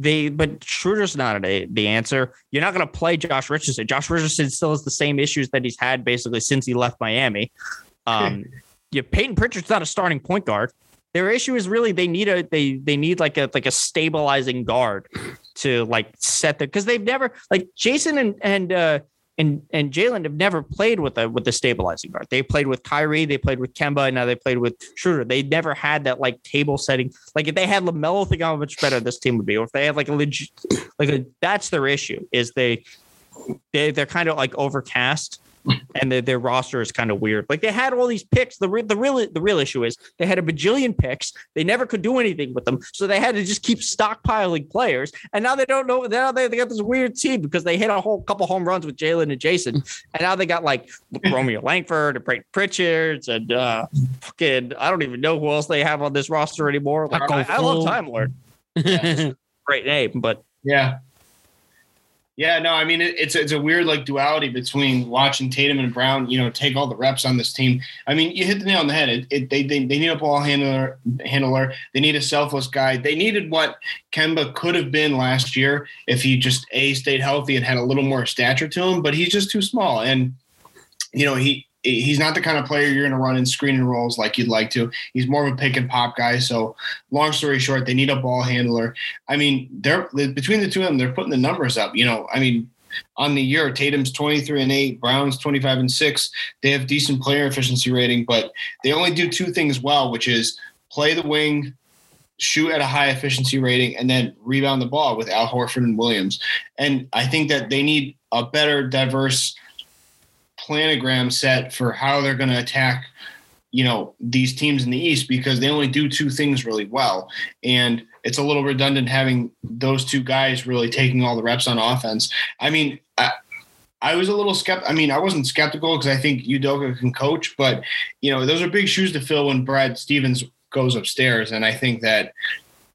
They but Schroeder's not a, the answer. You're not going to play Josh Richardson. Josh Richardson still has the same issues that he's had basically since he left Miami. Um, yeah, Payton Pritchard's not a starting point guard. Their issue is really they need a they they need like a like a stabilizing guard to like set the because they've never like Jayson and and uh and and Jaylen have never played with a with a stabilizing guard. They played with Kyrie, they played with Kemba, and now they played with Schroeder. They never had that like table setting. Like if they had Lamelo, think how much better this team would be. Or if they had like a legit like a, that's their issue is they they they're kind of like overcast and their, their roster is kind of weird. Like they had all these picks. The re- the real the real issue is they had a bajillion picks. They never could do anything with them, so they had to just keep stockpiling players. And now they don't know. Now they, they got this weird team because they hit a whole couple home runs with Jaylen and Jayson, and now they got like Romeo Langford and Payton Pritchards and uh, fucking I don't even know who else they have on this roster anymore. Like, I, I love Time Lord, great name, but Yeah. Yeah, no, I mean it, it's it's a weird like duality between watching Tatum and Brown, you know, take all the reps on this team. I mean, you hit the nail on the head. It, it, they, they they need a ball handler, handler. They need a selfless guy. They needed what Kemba could have been last year if he just a stayed healthy and had a little more stature to him. But he's just too small, and you know he he's not the kind of player you're going to run in screening roles like you'd like to. He's more of a pick and pop guy. So, long story short, they need a ball handler. I mean, they're between the two of them, they're putting the numbers up. You know, I mean, on the year, Tatum's 23 and 8, Brown's 25 and 6. They have decent player efficiency rating, but they only do two things well, which is play the wing, shoot at a high efficiency rating, and then rebound the ball with Al Horford and Williams. And I think that they need a better, diverse planogram set for how they're going to attack you know these teams in the east because they only do two things really well. And it's a little redundant having those two guys really taking all the reps on offense. I mean i, I was a little skeptical i mean i wasn't skeptical because i think udoka can coach but you know those are big shoes to fill when brad stevens goes upstairs. And i think that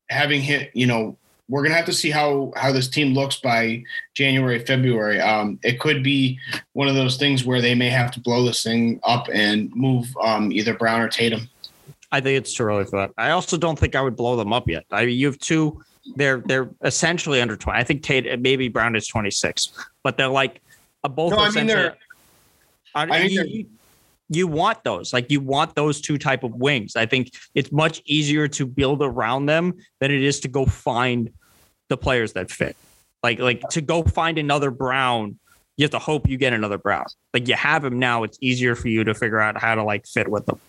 having hit you know we're gonna have to see how how this team looks by January, February. Um, it could be one of those things where they may have to blow this thing up and move um, either Brown or Tatum. I think it's too early for that. I also don't think I would blow them up yet. I mean, you have two. They're they're essentially under twenty. I think Tate maybe Brown is twenty six, but they're like both No, I mean, they're- I, I mean, you, they're- you- you want those, like you want those two type of wings. I think it's much easier to build around them than it is to go find the players that fit. Like like to go find another Brown, you have to hope you get another Brown. Like you have him now, it's easier for you to figure out how to like fit with them.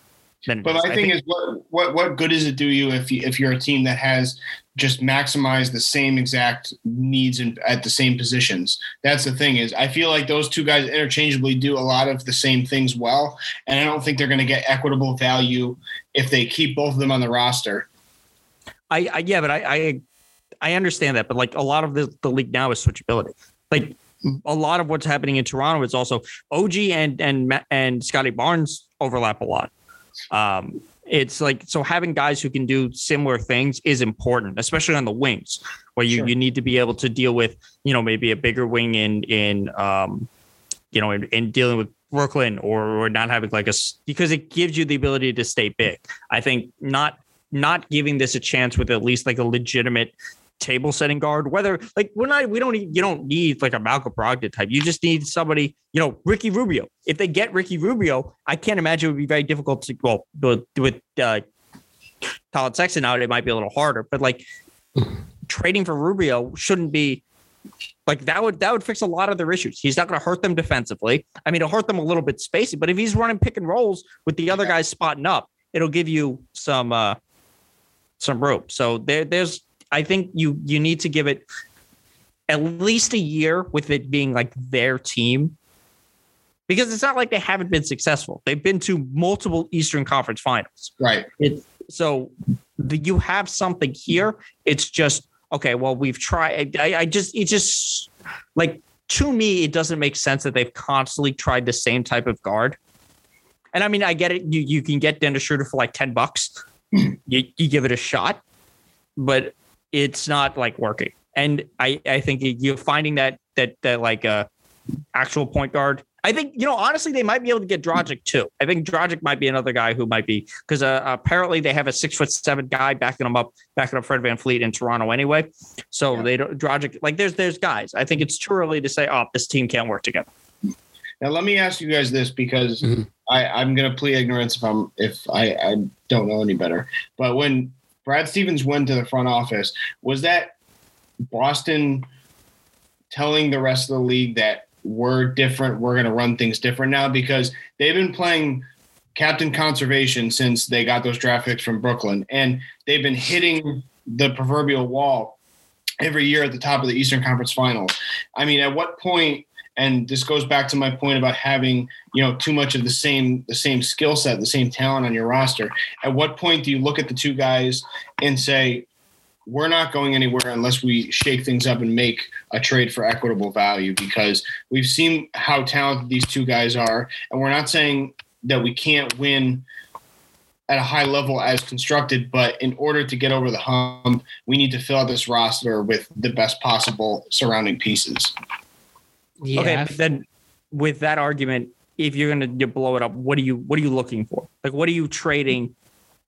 But my I thing think- is, what what what good does it do you if you, if you're a team that has just maximize the same exact needs in, at the same positions? That's the thing is, I feel like those two guys interchangeably do a lot of the same things well, and I don't think they're going to get equitable value if they keep both of them on the roster. I, I yeah, but I, I I understand that, but like a lot of the, the league now is switchability. Like a lot of what's happening in Toronto is also OG and and and Scottie Barnes overlap a lot. Um, it's like so having guys who can do similar things is important, especially on the wings, where you Sure. you need to be able to deal with you know maybe a bigger wing in in um you know in, in dealing with Brooklyn or or not having like a because it gives you the ability to stay big. I think not not giving this a chance with at least like a legitimate table setting guard. Whether like we're not, we don't need, you don't need like a Malcolm Brogdon type. You just need somebody, you know, Ricky Rubio. If they get Ricky Rubio, I can't imagine it would be very difficult to well with with uh, Collin Sexton out. It might be a little harder, but like trading for Rubio shouldn't be. Like that would that would fix a lot of their issues. He's not going to hurt them defensively. I mean, it'll hurt them a little bit spacey, but if he's running pick and rolls with the other guys spotting up, it'll give you some uh some rope. So there there's I think you you need to give it at least a year with it being like their team. Because it's not like they haven't been successful. They've been to multiple Eastern Conference finals. Right. So the, you have something here. It's just okay. Well, we've tried. I, I just it just like to me, it doesn't make sense that they've constantly tried the same type of guard. And I mean, I get it. You you can get Dennis Schroeder for like ten bucks. you, you give it a shot, but it's not like working. And I I think you're finding that that that like a actual point guard. I think you know honestly they might be able to get Dragic too. I think Dragic might be another guy who might be because uh, apparently they have a six foot seven guy backing them up, backing up Fred VanVleet in Toronto anyway. So Yeah. they don't Dragic like there's there's guys. I think it's too early to say oh this team can't work together. Now let me ask you guys this because Mhm. I, I'm going to plead ignorance if I'm if I, I don't know any better. But when Brad Stevens went to the front office, was that Boston telling the rest of the league that we're different, we're going to run things different now because they've been playing captain conservation since they got those draft picks from Brooklyn, and they've been hitting the proverbial wall every year at the top of the Eastern Conference Finals. I mean, at what point? And this goes back to my point about having you know too much of the same the same skill set, the same talent on your roster. At what point do you look at the two guys and say, we're not going anywhere unless we shake things up and make a trade for equitable value because we've seen how talented these two guys are and we're not saying that we can't win at a high level as constructed but in order to get over the hump we need to fill out this roster with the best possible surrounding pieces Yeah. Okay, but then with that argument, if you're gonna blow it up, what are you what are you looking for? Like what are you trading?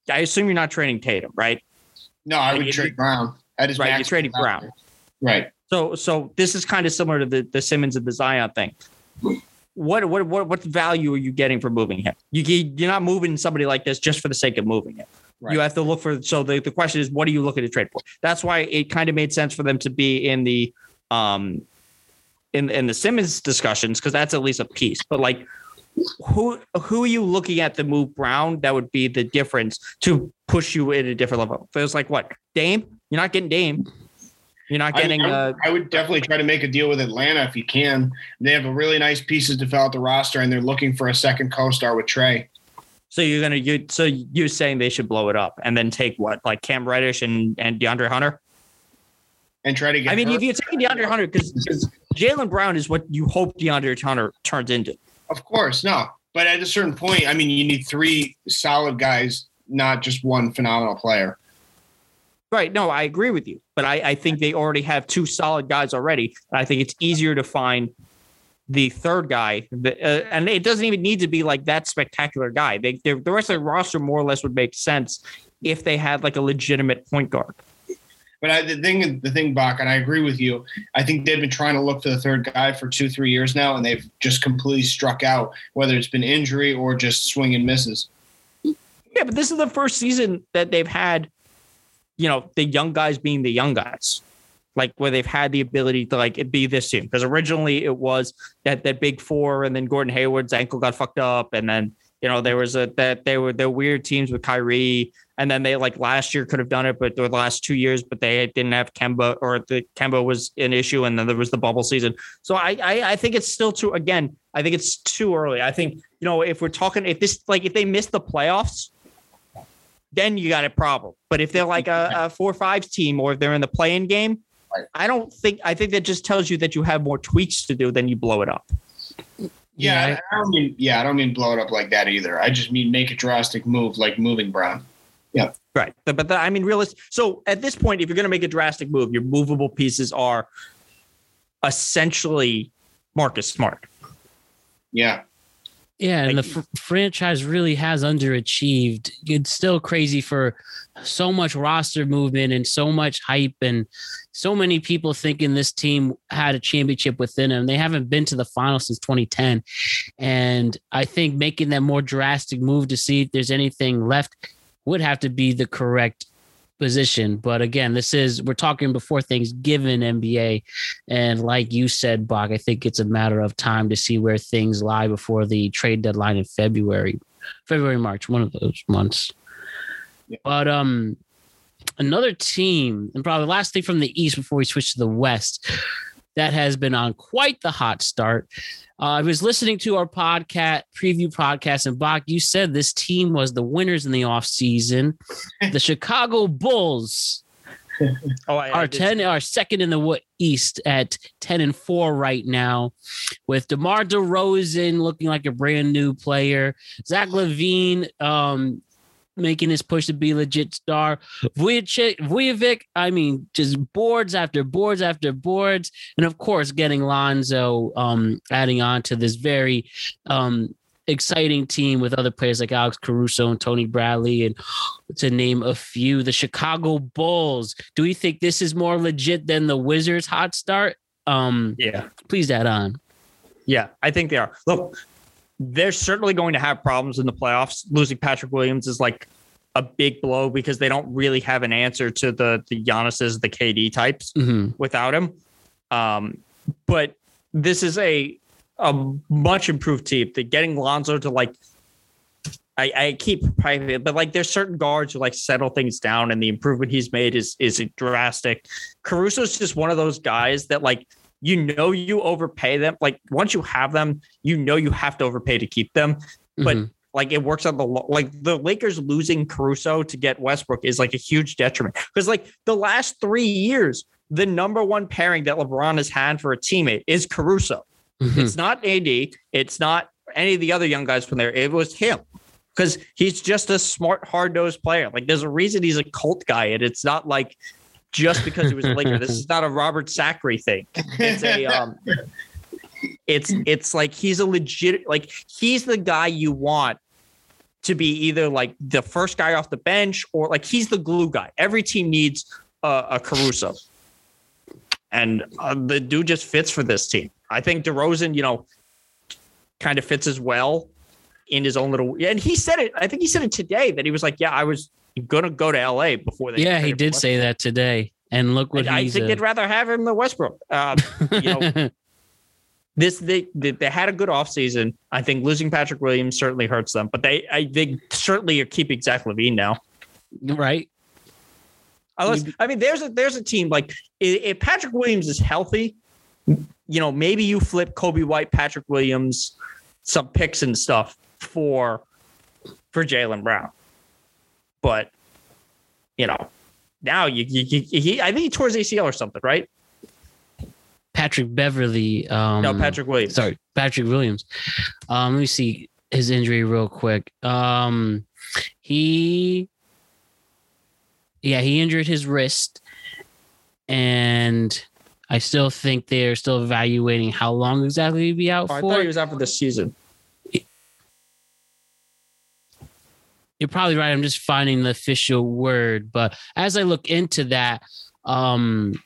I assume you're not trading Tatum, right? no i would trade you- brown at his Right, you're trading Brown. right So so this is kind of similar to the, the Simmons and the Zion thing. What what what what value are you getting for moving him? You you're not moving somebody like this just for the sake of moving him. Right. You have to look for. So the, the question is, what are you looking to trade for? That's why it kind of made sense for them to be in the um in in the Simmons discussions because that's at least a piece. But like, who who are you looking at to move Brown? That would be the difference to push you at a different level. If it was like what Dame, you're not getting Dame. You're not I, getting. I would, uh, I would definitely try to make a deal with Atlanta if you can. They have a really nice pieces to fill out the roster, and they're looking for a second co-star with Trae. So you're gonna you so you're saying they should blow it up and then take what like Cam Reddish and and DeAndre Hunter? And try to get. I mean, if you're taking DeAndre Hunter because Jaylen Brown is what you hope DeAndre Hunter turns into. of course, no, but at a certain point, I mean, you need three solid guys, not just one phenomenal player. Right. No, I agree with you, but I, I think they already have two solid guys already. I think it's easier to find the third guy, that, uh, and it doesn't even need to be like that spectacular guy. They, the rest of the roster more or less would make sense if they had like a legitimate point guard. But I, the thing, the thing, Bach, and I agree with you. I think they've been trying to look for the third guy for two, three years now, and they've just completely struck out, whether it's been injury or just swing and misses. Yeah, but this is the first season that they've had, you know, the young guys being the young guys, like where they've had the ability to like it be this team. Because originally it was that that big four, and then Gordon Hayward's ankle got fucked up, and then you know there was a that they were the weird teams with Kyrie, and then they like last year could have done it, but the last two years, but they didn't have Kemba or the Kemba was an issue, and then there was the bubble season. So I I, I think it's still too again. I think it's too early. I think you know if we're talking if this like if they miss the playoffs then you got a problem. But if they're like a, a four five team or if they're in the playing game, I don't think I think that just tells you that you have more tweaks to do than you blow it up. Yeah, I don't mean yeah, I don't mean blow it up like that either. I just mean make a drastic move like moving Brown. Right. But, but the, I mean, realist. So at this point, if you're going to make a drastic move, your movable pieces are essentially Marcus Smart. Yeah. Yeah, and Like- the fr- franchise really has underachieved. It's still crazy for so much roster movement and so much hype and so many people thinking this team had a championship within them. They haven't been to the final since 2010. And I think making that more drastic move to see if there's anything left would have to be the correct position. But again, this is we're talking before Thanksgiving NBA. And like you said, Bach, I think it's a matter of time to see where things lie before the trade deadline in February, February, March, one of those months. Yeah. But um another team, and probably last thing from the East before we switch to the West, that has been on quite the hot start. Uh, I was listening to our podcast preview podcast, and Bach, you said this team was the winners in the offseason. the Chicago Bulls Oh, I, are 10 are second in the East at 10 and 4 right now, with DeMar DeRozan looking like a brand new player. Zach LaVine um, making his push to be legit star. Vucevic, Vucevic, I mean, just boards after boards after boards. And of course, getting Lonzo um, adding on to this very um, exciting team with other players like Alex Caruso and Tony Bradley and to name a few. The Chicago Bulls. Do we think this is more legit than the Wizards' hot start? Um, yeah. please add on. Yeah, I think they are. Look, they're certainly going to have problems in the playoffs. Losing Patrick Williams is like a big blow because they don't really have an answer to the the Giannis's, the KD types Mhm. without him. Um, but this is a a much improved team. They're getting Lonzo to like. I, I keep private, but like there's certain guards who like settle things down, and the improvement he's made is is drastic. Caruso's just one of those guys that like you know you overpay them. Like once you have them, you know you have to overpay to keep them. But Mhm. like it works on the like the Lakers losing Caruso to get Westbrook is like a huge detriment because like the last three years, the number one pairing that LeBron has had for a teammate is Caruso. Mhm. It's not AD. It's not any of the other young guys from there. It was him because he's just a smart, hard nosed player. Like there's a reason he's a cult guy, and it's not like just because he was a Laker. this is not a Robert Sacre thing. It's a um, it's it's like he's a legit like he's the guy you want to be either like the first guy off the bench or like he's the glue guy. Every team needs a, a Caruso, and uh, the dude just fits for this team. I think DeRozan, you know, kind of fits as well in his own little. And he said it. I think he said it today that he was like, "Yeah, I was gonna go to LA before they." yeah, he did say that today. And look what Westbrook." I think uh, they'd rather have him than Westbrook. Uh, you know, this they, they they had a good offseason. I think losing Patrick Williams certainly hurts them, but they I they certainly are keeping Zach LaVine now. right? Unless I mean, there's a there's a team like if, if Patrick Williams is healthy, you know, maybe you flip Coby White, Patrick Williams, some picks and stuff for for Jaylen Brown. But you know, now you, you, you he I think he tore his ACL or something, right? Patrick Beverly. Um, no, Patrick Williams. Sorry, Patrick Williams. Um, let me see his injury real quick. Um, he, yeah, he injured his wrist, and I still think they're still evaluating how long exactly he'd be out Oh, I thought he was out for this season. You're probably right. I'm just finding the official word, but as I look into that, Um,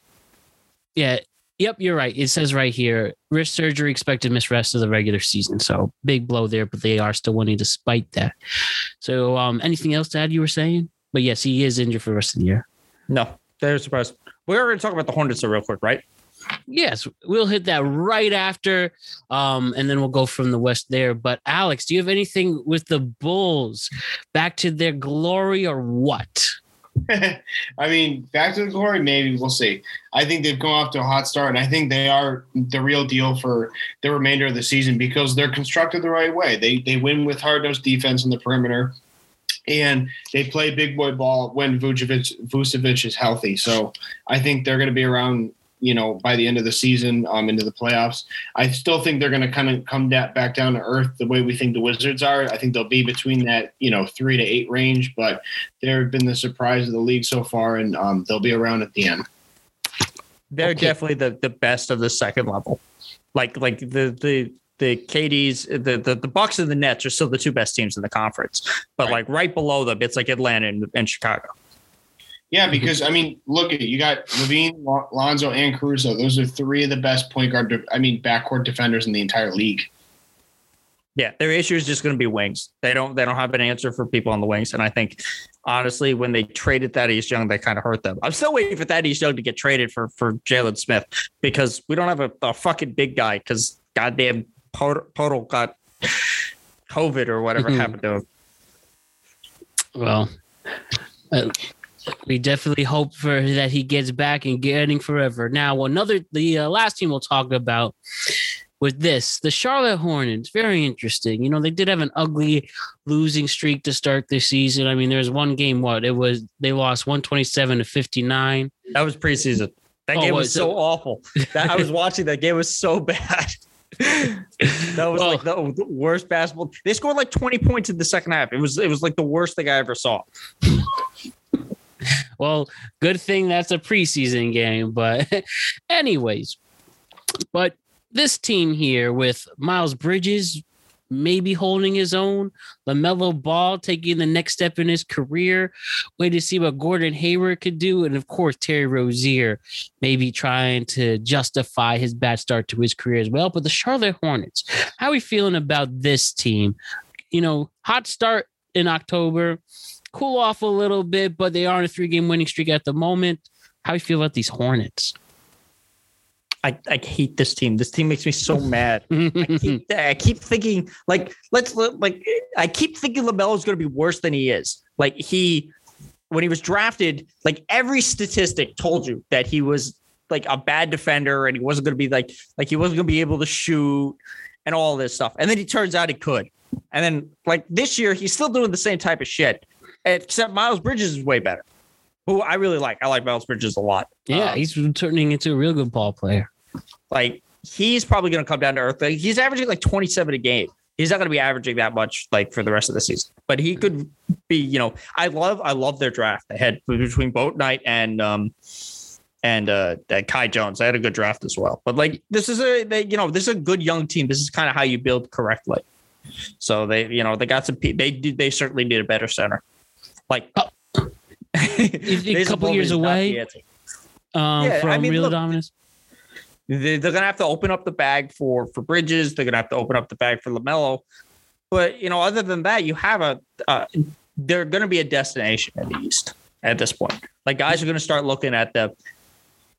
yeah, yep, you're right. It says right here, wrist surgery expected miss rest of the regular season. So big blow there, but they are still winning despite that. So, um, anything else to add? You were saying, but yes, he is injured for the rest of the year. No, they're surprised. We're going to talk about the Hornets real quick, right? Yes, we'll hit that right after, um, and then we'll go from the west there. But Alex, do you have anything with the Bulls back to their glory or what? I mean, back to the glory, maybe we'll see. I think they've gone off to a hot start, and I think they are the real deal for the remainder of the season because they're constructed the right way. They they win with hard nosed defense in the perimeter, and they play big boy ball when Vucevic Vucevic is healthy. So I think they're going to be around you know, by the end of the season, um, into the playoffs. I still think they're going to kind of come da- back down to earth the way we think the Wizards are. I think they'll be between that, you know, three to eight range, but they've been the surprise of the league so far, and um, they'll be around at the end. They're Okay. definitely the, the best of the second level. Like like the the the KDs, the, the the Bucks and the Nets are still the two best teams in the conference. But Right. like right below them, it's like Atlanta and, and Chicago. Yeah, because I mean, look at it. You got LaVine, Lon- Lonzo, and Caruso. Those are three of the best point guard. De- I mean, backcourt defenders in the entire league. Yeah, their issue is just going to be wings. They don't they don't have an answer for people on the wings, and I think honestly, when they traded Thaddeus Young, they kind of hurt them. I'm still waiting for Thaddeus Young to get traded for for Jalen Smith because we don't have a, a fucking big guy because goddamn Poeltl Poeltl got COVID or whatever Mhm. happened to him. Well, uh, we definitely hope for that he gets back and getting forever. Now, another the uh, last team we'll talk about with this the Charlotte Hornets. Very interesting. You know, they did have an ugly losing streak to start this season. I mean, there was one game. What it was, they lost one twenty seven to fifty nine. That was preseason. That Oh, game was was so awful. That I was watching that game was so bad. that was Well- like the, the worst basketball. They scored like 20 points in the second half. It was it was like the worst thing I ever saw. Well, good thing that's a preseason game. But, anyways, but this team here with Miles Bridges maybe holding his own, LaMelo Ball taking the next step in his career, wait to see what Gordon Hayward could do. And of course, Terry Rozier maybe trying to justify his bad start to his career as well. But the Charlotte Hornets, how are we feeling about this team? You know, hot start in October cool off a little bit, but they are on a three game winning streak at the moment. How do you feel about these Hornets? I, I hate this team. This team makes me so mad. I keep, I keep thinking like let's let- like I keep thinking Lamelo is going to be worse than he is. Like he when he was drafted, like every statistic told you that he was like a bad defender and he wasn't going to be like like he wasn't going to be able to shoot and all this stuff. And then he turns out he could. And then like this year he's still doing the same type of shit. Except Miles Bridges is way better. Who I really like. I like Miles Bridges a lot. yeah, Um, he's turning into a real good ball player. like he's probably going to come down to earth. Like, he's averaging like 27 a game. He's not going to be averaging that much like for the rest of the season, but he could be. You know, I love I love their draft. They had between Bouknight and um and uh that Kai Jones. They had a good draft as well. But like this is a they, you know this is a good young team. This is kind of how you build correctly. So they you know they got some. They did. They certainly need a better center. Like. a couple years is not the away? Um, Yeah, I from mean, Real look, Dominance. They- They're gonna have to open up the bag for for Bridges. They're gonna have to open up the bag for Lamelo. But you know, other than that, you have a. Uh, they're gonna be a destination in the East at this point. Like guys are gonna start looking at the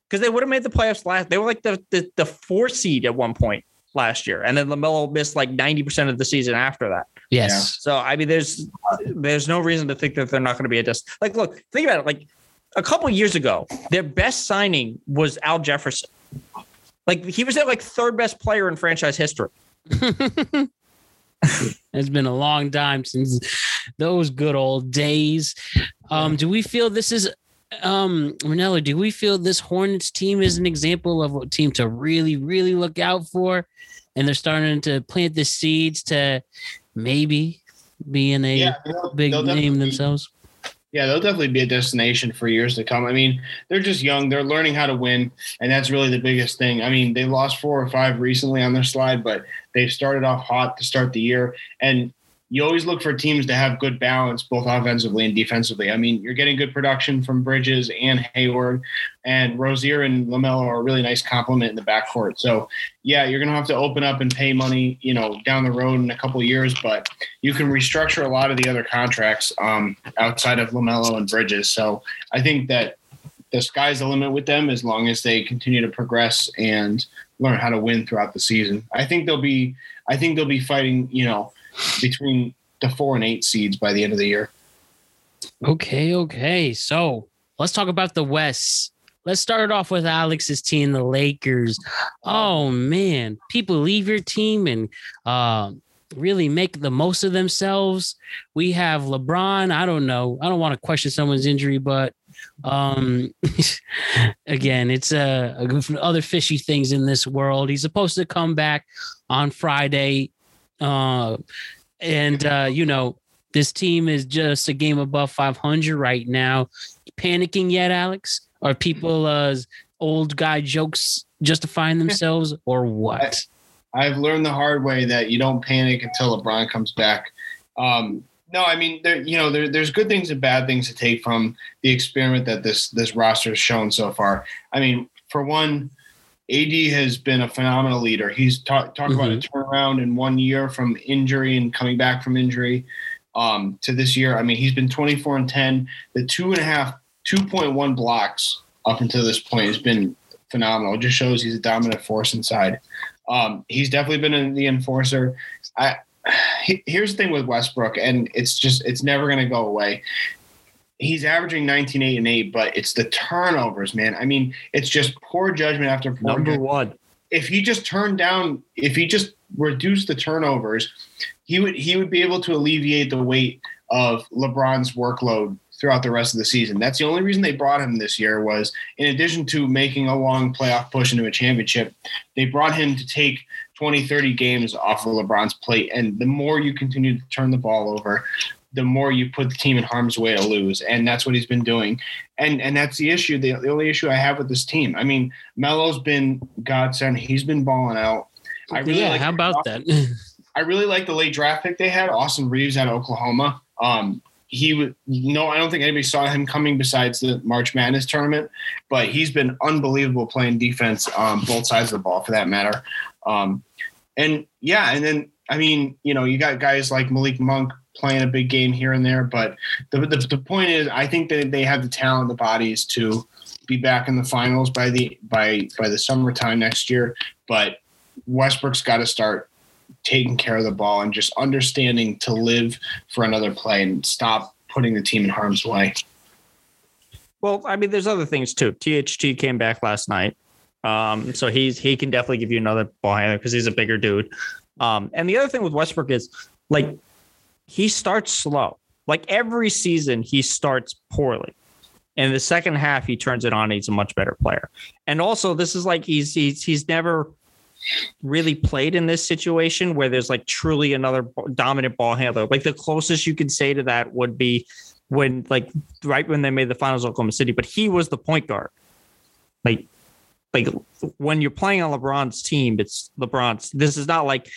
because they would have made the playoffs last. They were like the the, the four seed at one point last year, and then Lamelo missed like ninety percent of the season after that. Yes. So I mean, there's there's no reason to think that they're not going to be a dest. Like, look, think about it. Like a couple years ago, their best signing was Al Jefferson. Like he was their like third best player in franchise history. It's been a long time since those good old days. Um, do we feel this is um Manella, do we feel this Hornets team is an example of a team to really, really look out for? And they're starting to plant the seeds to maybe be in a Yeah, big name themselves. Yeah, they'll definitely be a destination for years to come. I mean, they're just young. They're learning how to win, and that's really the biggest thing. I mean, they lost four or five recently on their slide, but they've started off hot to start the year. And you always look for teams to have good balance both offensively and defensively. I mean, you're getting good production from Bridges and Hayward, and Rozier and LaMelo are a really nice complement in the backcourt. So, yeah, you're going to have to open up and pay money, you know, down the road in a couple years, but you can restructure a lot of the other contracts um, outside of LaMelo and Bridges. So, I think that the sky's the limit with them as long as they continue to progress and learn how to win throughout the season. I think they'll be I think they'll be fighting, you know, between the 4 and 8 seeds by the end of the year. Okay, okay. So, let's talk about the West. Let's start off with Alex's team, the Lakers. Oh man, people leave your team and uh, really make the most of themselves. We have LeBron. I don't know. I don't want to question someone's injury, but um, again, it's uh, other fishy things in this world. He's supposed to come back on Friday, uh, and uh, you know this team is just a game above 500 right now. Panicking yet, Alex? Are people uh, old guy jokes justifying themselves, or what? I've learned the hard way that you don't panic until LeBron comes back. Um, no, I mean, there, you know, there, there's good things and bad things to take from the experiment that this this roster has shown so far. I mean, for one, AD has been a phenomenal leader. He's talked talk mm-hmm. about a mm-hmm. turnaround in one year from injury and coming back from injury um, to this year. I mean, he's been 24 and 10. The two and a half, 2.1 blocks up until this point has been phenomenal. It just shows he's a dominant force inside. Um, he's definitely been the enforcer. I, here's the thing with Westbrook, and it's just it's never going to go away. He's averaging 19, 8, and 8, but it's the turnovers, man. I mean, it's just poor judgment after poor number judgment. one. If he just turned down, if he just reduced the turnovers, he would he would be able to alleviate the weight of LeBron's workload throughout the rest of the season. That's the only reason they brought him this year was in addition to making a long playoff push into a championship, they brought him to take 20, 30 games off of LeBron's plate. And the more you continue to turn the ball over, the more you put the team in harm's way to lose. And that's what he's been doing. And and that's the issue. The, the only issue I have with this team. I mean, Melo's been godsend. He's been balling out. I really yeah, like how about that? I really like the late draft pick they had, Austin Reaves out of Oklahoma. Um, he would no, I don't think anybody saw him coming besides the March Madness tournament, but he's been unbelievable playing defense on both sides of the ball for that matter. Um, and yeah, and then I mean, you know, you got guys like Malik Monk playing a big game here and there, but the, the, the point is, I think that they have the talent, the bodies to be back in the finals by the by by the summertime next year. But Westbrook's got to start taking care of the ball and just understanding to live for another play and stop putting the team in harm's way. Well, I mean, there's other things too. THT came back last night. Um, so he's he can definitely give you another ball handler because he's a bigger dude. Um, and the other thing with Westbrook is like he starts slow. Like every season, he starts poorly. In the second half, he turns it on. He's a much better player. And also, this is like he's he's he's never really played in this situation where there's like truly another dominant ball handler. Like the closest you can say to that would be when like right when they made the finals Oklahoma City, but he was the point guard. Like like when you're playing on LeBron's team, it's LeBron's. This is not like,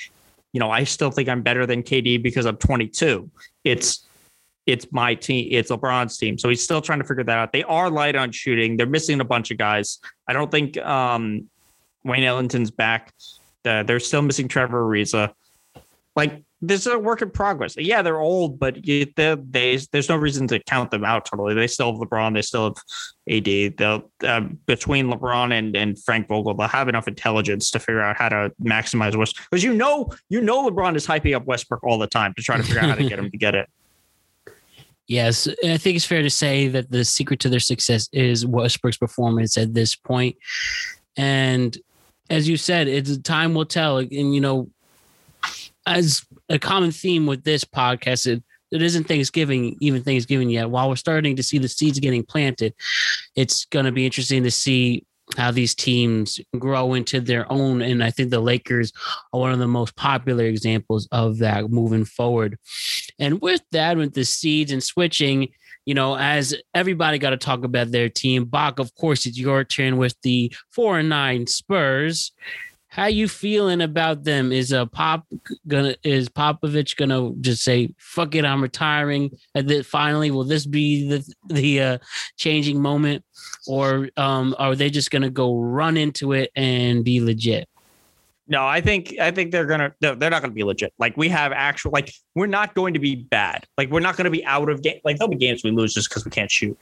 you know, I still think I'm better than KD because I'm 22. It's it's my team. It's LeBron's team. So he's still trying to figure that out. They are light on shooting. They're missing a bunch of guys. I don't think um, Wayne Ellington's back. Uh, they're still missing Trevor Ariza. Like this is a work in progress. Yeah, they're old, but they, they, there's no reason to count them out totally. They still have LeBron. They still have AD. They'll uh, between LeBron and, and Frank Vogel, they'll have enough intelligence to figure out how to maximize West. Because you know, you know, LeBron is hyping up Westbrook all the time to try to figure out how to get him to get it. Yes, I think it's fair to say that the secret to their success is Westbrook's performance at this point. And as you said, it's time will tell. And you know, as a common theme with this podcast, it, it isn't Thanksgiving, even Thanksgiving yet. While we're starting to see the seeds getting planted, it's going to be interesting to see how these teams grow into their own. And I think the Lakers are one of the most popular examples of that moving forward. And with that, with the seeds and switching, you know, as everybody got to talk about their team. Bach, of course, it's your turn with the four and nine Spurs. How you feeling about them? Is uh Pop gonna is Popovich gonna just say fuck it, I'm retiring? And then finally, will this be the the uh, changing moment, or um are they just gonna go run into it and be legit? No, I think I think they're gonna no, they're not gonna be legit. Like we have actual like we're not going to be bad. Like we're not gonna be out of game. Like there'll be games we lose just because we can't shoot,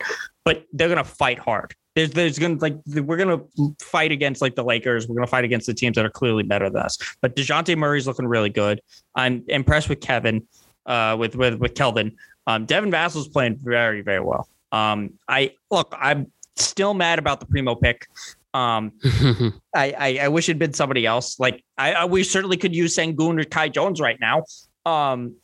but they're gonna fight hard. There's there's gonna like we're gonna fight against like the Lakers. We're gonna fight against the teams that are clearly better than us. But Dejounte Murray's looking really good. I'm impressed with Kevin, uh, with with with Kelvin. Um, Devin Vassell's playing very very well. Um, I look, I'm still mad about the Primo pick. Um, I, I, I wish it'd been somebody else. Like I, I we certainly could use Sengun or Kai Jones right now. Um,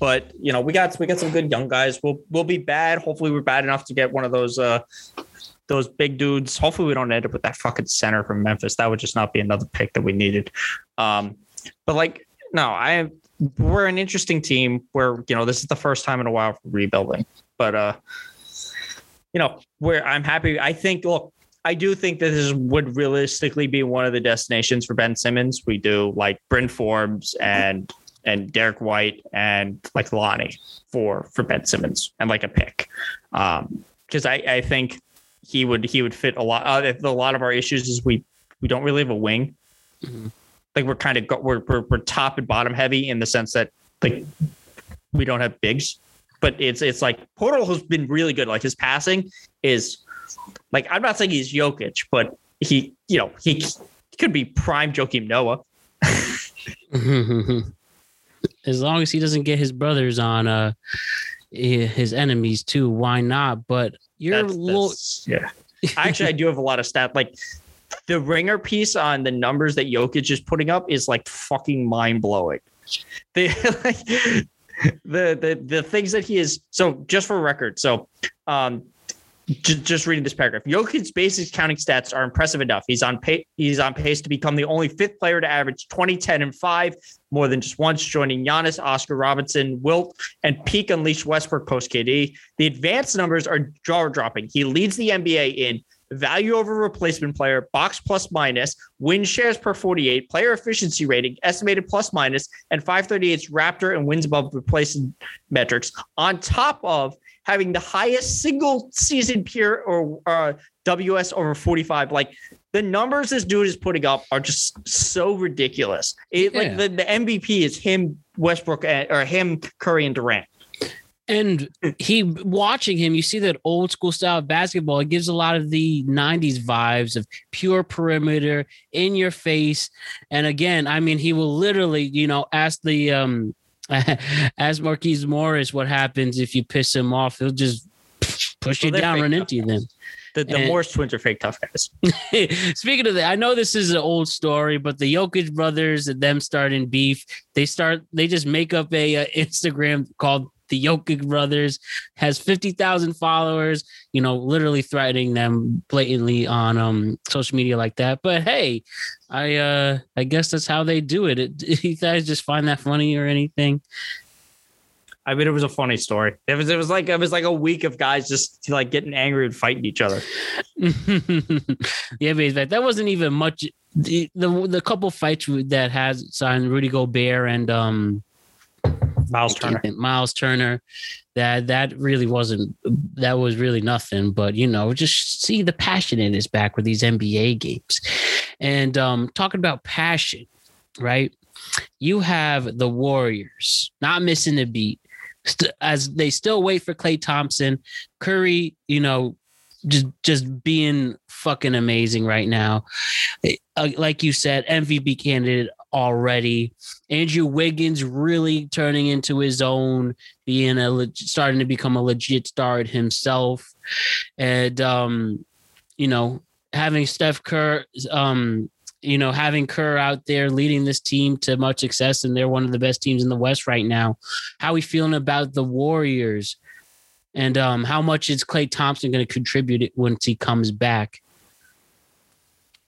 but you know we got we got some good young guys. We'll we'll be bad. Hopefully we're bad enough to get one of those uh those big dudes. Hopefully we don't end up with that fucking center from Memphis. That would just not be another pick that we needed. Um, but like no, I we're an interesting team. Where you know this is the first time in a while for rebuilding. But uh, you know where I'm happy. I think look I do think that this would realistically be one of the destinations for Ben Simmons. We do like Bryn Forbes and and Derrick White and like Lonnie for for Ben Simmons and like a pick. Um because I, I think he would he would fit a lot uh, a lot of our issues is we we don't really have a wing. Mm-hmm. Like we're kind of we're, we're we're top and bottom heavy in the sense that like we don't have bigs. But it's it's like Poeltl has been really good. Like his passing is like I'm not saying he's Jokic, but he, you know, he, could be prime Joakim Noah. as long as he doesn't get his brothers on uh his enemies too, why not? But you're that's, that's, yeah. Actually, I do have a lot of stat like the ringer piece on the numbers that Jokic is putting up is like fucking mind blowing. The like, the the the things that he is so just for record. So um just, reading this paragraph. Jokic's basic counting stats are impressive enough. He's on pace. He's on pace to become the only fifth player to average 20, 10, and five more than just once, joining Giannis, Oscar Robertson, Wilt, and peak unleashed Westbrook post KD. The advanced numbers are jaw dropping. He leads the NBA in value over replacement player, box plus minus, win shares per 48, player efficiency rating, estimated plus minus, and 538's Raptor and wins above replacement metrics, on top of having the highest single season PER or uh, WS over 45. Like the numbers this dude is putting up are just so ridiculous. It, yeah. Like the, the MVP is him, Westbrook, or him, Curry, and Durant. And he watching him, you see that old school style of basketball. It gives a lot of the 90s vibes of pure perimeter in your face. And again, I mean, he will literally, you know, ask the um As Markieff Morris what happens if you piss him off. He'll just push well, you down, run into you then. The, the and, Morris twins are fake tough guys. speaking of that, I know this is an old story, but the Jokic brothers and them starting beef, they start they just make up a, a Instagram called the Jokic brothers, has 50,000 followers, you know, literally threatening them blatantly on um social media like that. But hey, I uh I guess that's how they do it. it you guys just find that funny or anything? I mean, it was a funny story. It was, it was like, it was like a week of guys just like getting angry and fighting each other. yeah, but that wasn't even much. The, the, the couple fights that has signed Rudy Gobert and um Miles Turner. Miles Turner. That that really wasn't that was really nothing. But you know, just see the passion in his back with these NBA games. And um talking about passion, right? You have the Warriors not missing a beat. as they still wait for Klay Thompson, Curry, you know, just just being fucking amazing right now. Uh, like you said, MVP candidate already. Andrew Wiggins really turning into his own, being a starting to become a legit star himself, and um, you know having Steph Kerr, um, you know having Kerr out there leading this team to much success, and they're one of the best teams in the West right now. How are we feeling about the Warriors? And um, how much is Klay Thompson going to contribute once he comes back?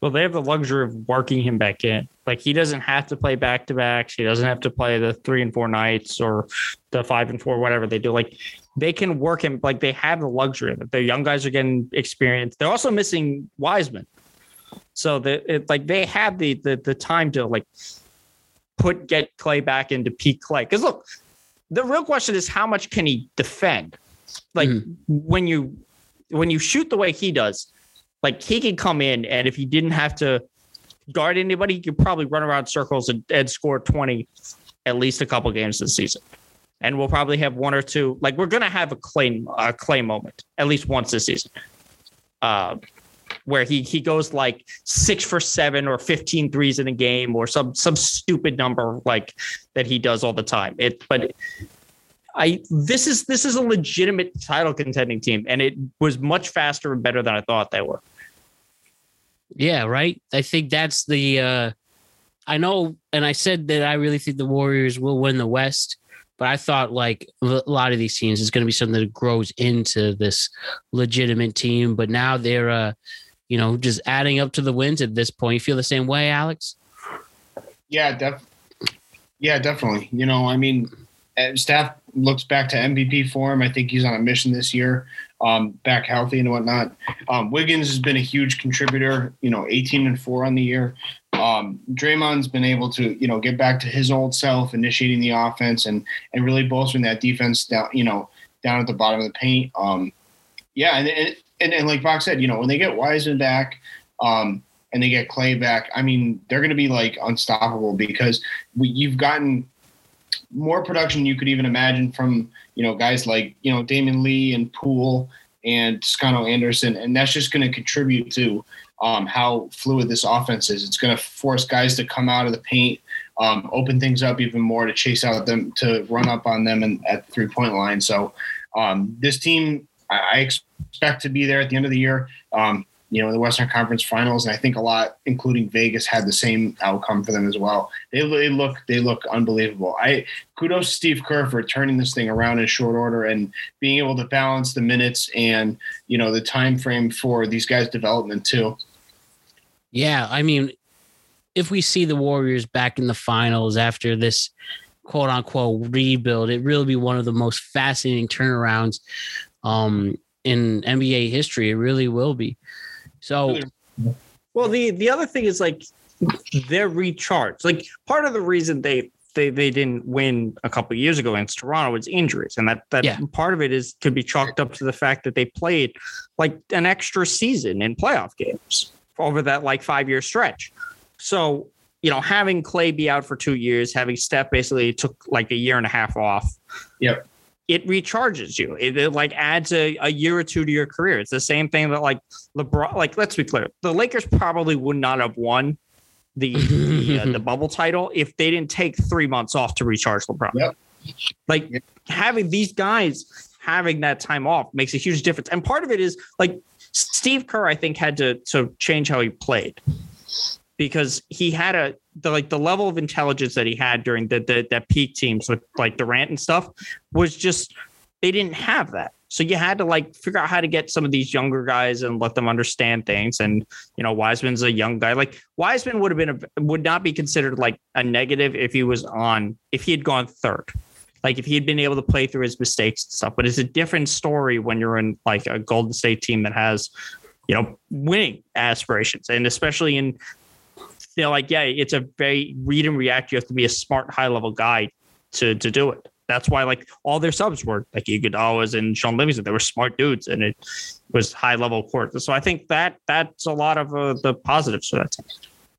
Well, they have the luxury of working him back in. Like he doesn't have to play back to backs. He doesn't have to play the three and four nights or the five and four, whatever they do. Like they can work him. Like they have the luxury of it. The young guys are getting experience. They're also missing Wiseman. So that it, like they have the, the the time to like put get Klay back into peak Klay. Because look, the real question is how much can he defend? Like hmm. when you when you shoot the way he does, like he could come in and if he didn't have to guard anybody, he could probably run around circles and, and score 20 at least a couple games this season. And we'll probably have one or two. Like we're gonna have a Klay a Klay moment at least once this season. Uh, where he he goes like six for seven or 15 threes in a game or some some stupid number like that he does all the time. It but I this is this is a legitimate title contending team and it was much faster and better than I thought they were. Yeah, right. I think that's the. uh I know, and I said that I really think the Warriors will win the West, but I thought like a lot of these teams is going to be something that grows into this legitimate team. But now they're, uh you know, just adding up to the wins at this point. You feel the same way, Alex? Yeah, def- yeah, definitely. You know, I mean, uh, Steph looks back to MVP form. I think he's on a mission this year, um, back healthy and whatnot. Um, Wiggins has been a huge contributor. You know, 18 and four on the year. Um, Draymond's been able to, you know, get back to his old self, initiating the offense and and really bolstering that defense down, you know, down at the bottom of the paint. Um, yeah, and and, and and like Fox said, you know, when they get Wiseman back, um, and they get Klay back, I mean, they're going to be like unstoppable because we, you've gotten more production you could even imagine from you know guys like you know Damion Lee and Poole and Scano Anderson, and that's just going to contribute to um, how fluid this offense is. It's going to force guys to come out of the paint, um, open things up even more to chase out them to run up on them and at the three point line. So um, this team, I, I expect to be there at the end of the year. Um, you know, the Western Conference Finals, and I think a lot, including Vegas, had the same outcome for them as well. They, they look they look unbelievable. I kudos Steve Kerr for turning this thing around in short order and being able to balance the minutes and you know the time frame for these guys' development too. Yeah, I mean, if we see the Warriors back in the finals after this quote unquote rebuild, it really be one of the most fascinating turnarounds um, in NBA history. It really will be. So, Well, the the other thing is like they're recharged. Like part of the reason they they they didn't win a couple of years ago against Toronto was injuries, and that that Yeah. part of it is could be chalked up to the fact that they played like an extra season in playoff games over that like five year stretch. So you know, having Klay be out for two years, having Steph basically took like a year and a half off. Yep. It recharges you. It, it, like adds a, a year or two to your career. It's the same thing that like LeBron. Like let's be clear, the Lakers probably would not have won the the, uh, the bubble title if they didn't take three months off to recharge LeBron. Yep. Like Yep. having these guys having that time off makes a huge difference. And part of it is like Steve Kerr, I think, had to to change how he played because he had a the like the level of intelligence that he had during the, the that peak teams with like Durant and stuff was just they didn't have that. So you had to like figure out how to get some of these younger guys and let them understand things. And you know, Wiseman's a young guy. Like Wiseman would have been a, would not be considered like a negative if he was on if he had gone third. Like if he had been able to play through his mistakes and stuff. But it's a different story when you're in like a Golden State team that has, you know, winning aspirations. And especially in they're like, yeah, it's a very read and react. You have to be a smart, high level guy to to do it. That's why like all their subs were like Iguodala's and Shaun Livingston. They were smart dudes, and it was high level court. So I think that that's a lot of uh, the positives for that team.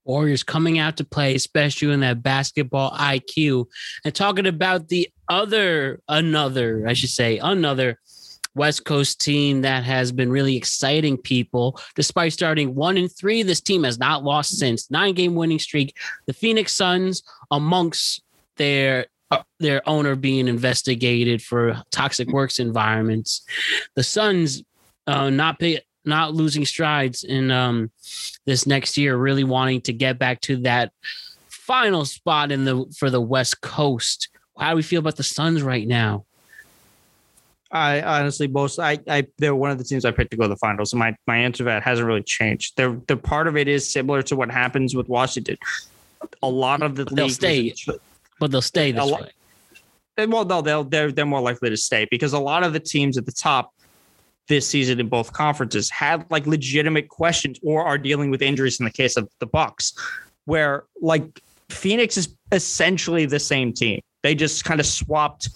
Warriors coming out to play, especially in that basketball IQ, and talking about the other, another, I should say, another West Coast team that has been really exciting people. Despite starting one and three, this team has not lost since nine game winning streak. The Phoenix Suns, amongst their uh, their owner being investigated for toxic works environments, the Suns uh, not pay, not losing strides in um, this next year, really wanting to get back to that final spot in the for the West Coast. How do we feel about the Suns right now? I honestly most I I they're one of the teams I picked to go to the finals. So my my answer to that hasn't really changed. They're the part of it is similar to what happens with Washington. A lot of the They'll league stay. But they'll stay this lot- way. Eh, well, no, they'll they're they're more likely to stay because a lot of the teams at the top this season in both conferences had like legitimate questions or are dealing with injuries in the case of the Bucks, where like Phoenix is essentially the same team. They just kind of swapped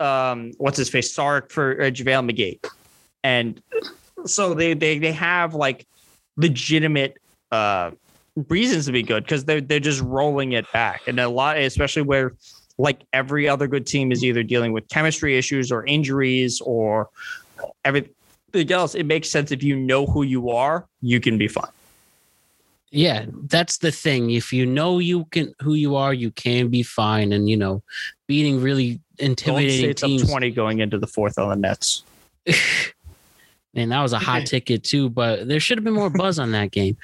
um what's his face Saric for uh, JaVale McGee. And so they they they have like legitimate uh reasons to be good because they're they're just rolling it back. And a lot, especially where like every other good team is either dealing with chemistry issues or injuries or everything else, it makes sense if you know who you are, you can be fine. Yeah, that's the thing. If you know you can who you are, you can be fine. And you know, beating really intimidating State's up teams. 20 going into the fourth on the Nets. And that was a hot ticket too, but there should have been more buzz on that game.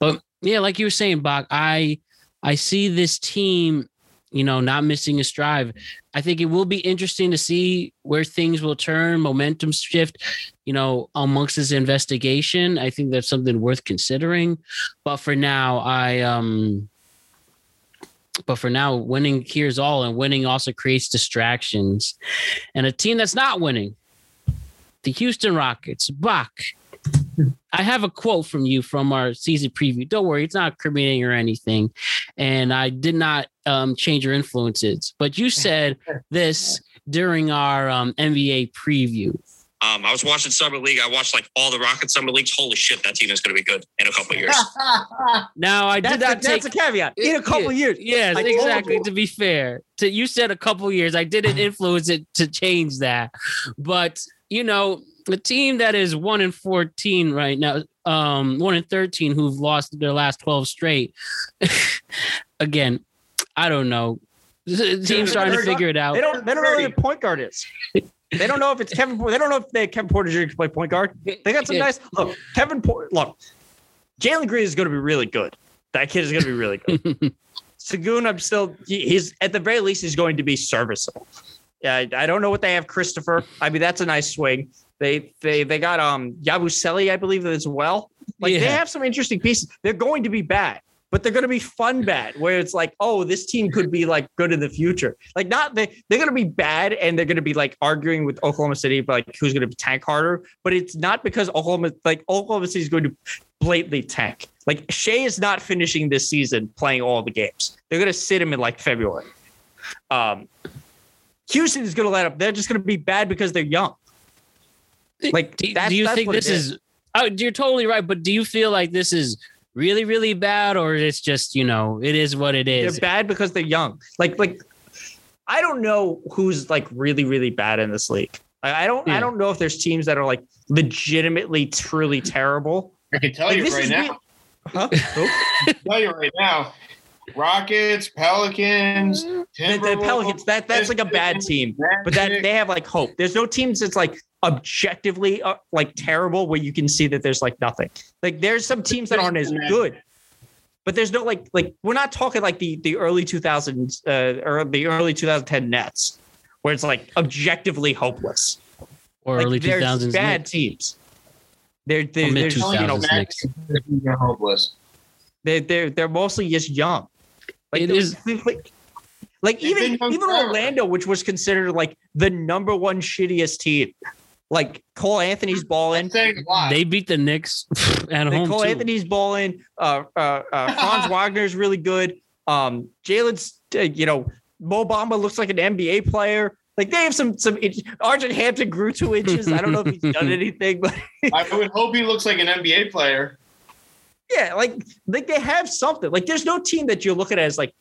But yeah, like you were saying, Bach, I I see this team, you know, not missing a stride. I think it will be interesting to see where things will turn, momentum shift, you know, amongst this investigation. I think that's something worth considering. But for now, I um but for now, winning here's all, and winning also creates distractions. And a team that's not winning, the Houston Rockets, Bach. I have a quote from you from our season preview. Don't worry, it's not incriminating or anything. And I did not um, change your influences, but you said this during our um, NBA preview. Um, I was watching Summer League. I watched like all the Rockets Summer Leagues. Holy shit, that team is going to be good in a couple of years. Now I did That's, not a, that's a caveat. In a couple Yeah, years. Yes, I told exactly. To be fair, to you said a couple years. I didn't influence it to change that, but you know, the team that is one in fourteen right now, um, one in thirteen who've lost their last twelve straight. Again, I don't know. The team's starting to they're- figure it out. They don't. They don't know who the point guard is. They don't know if it's Kevin. They don't know if they Kevin Porter Jr. can play point guard. They got some nice look. Kevin Porter. Look, Jalen Green is going to be really good. That kid is going to be really good. Sengun, I'm still. he- He's at the very least he's going to be serviceable. Yeah, I, I don't know what they have. Christopher. I mean, that's a nice swing. They they they got um Yabusele, I believe as well. Like they have some interesting pieces. They're going to be bad, but they're going to be fun bad. Where it's like, oh, this team could be like good in the future. Like not they they're going to be bad and they're going to be like arguing with Oklahoma City, about like who's going to be tank harder. But it's not because Oklahoma like Oklahoma City is going to blatantly tank. Like Shai is not finishing this season playing all the games. They're going to sit him in like February. Um, Houston is going to let up. They're just going to be bad because they're young. Like, do, do you think this is Oh, you're totally right. But do you feel like this is really, really bad, or it's just you know, it is what it is. They're bad because they're young. Like, like I don't know who's like really, really bad in this league. I, I don't. Yeah. I don't know if there's teams that are like legitimately, truly terrible. I can tell Like, you this right is now. real- Huh? Who? I can tell you right now. Rockets, Pelicans, the, the Pelicans. That that's like a bad team. but that they have like hope. There's no teams that's like objectively uh, like terrible where you can see that there's like nothing. Like there's some teams that aren't as good, but there's no like like we're not talking like the the early 2000s uh, or the early 2010 Nets where it's like objectively hopeless. or like early two there's thousands? bad teams. They're they're, they're, you know, They're hopeless. they're they're they're mostly just young. Like It the- is- like, like even even forever. Orlando, which was considered like the number one shittiest team. Like Cole Anthony's balling. Saying. They beat the Knicks at home Cole too. Anthony's balling. Uh, uh, uh, Franz Wagner's really good. Um, Jalen's, uh, you know, Mo Bamba looks like an NBA player. Like they have some some. R.J. Hampton grew two inches. I don't know if he's done anything, but I would hope he looks like an NBA player. Yeah, like like they have something. Like there's no team that you're looking at as like,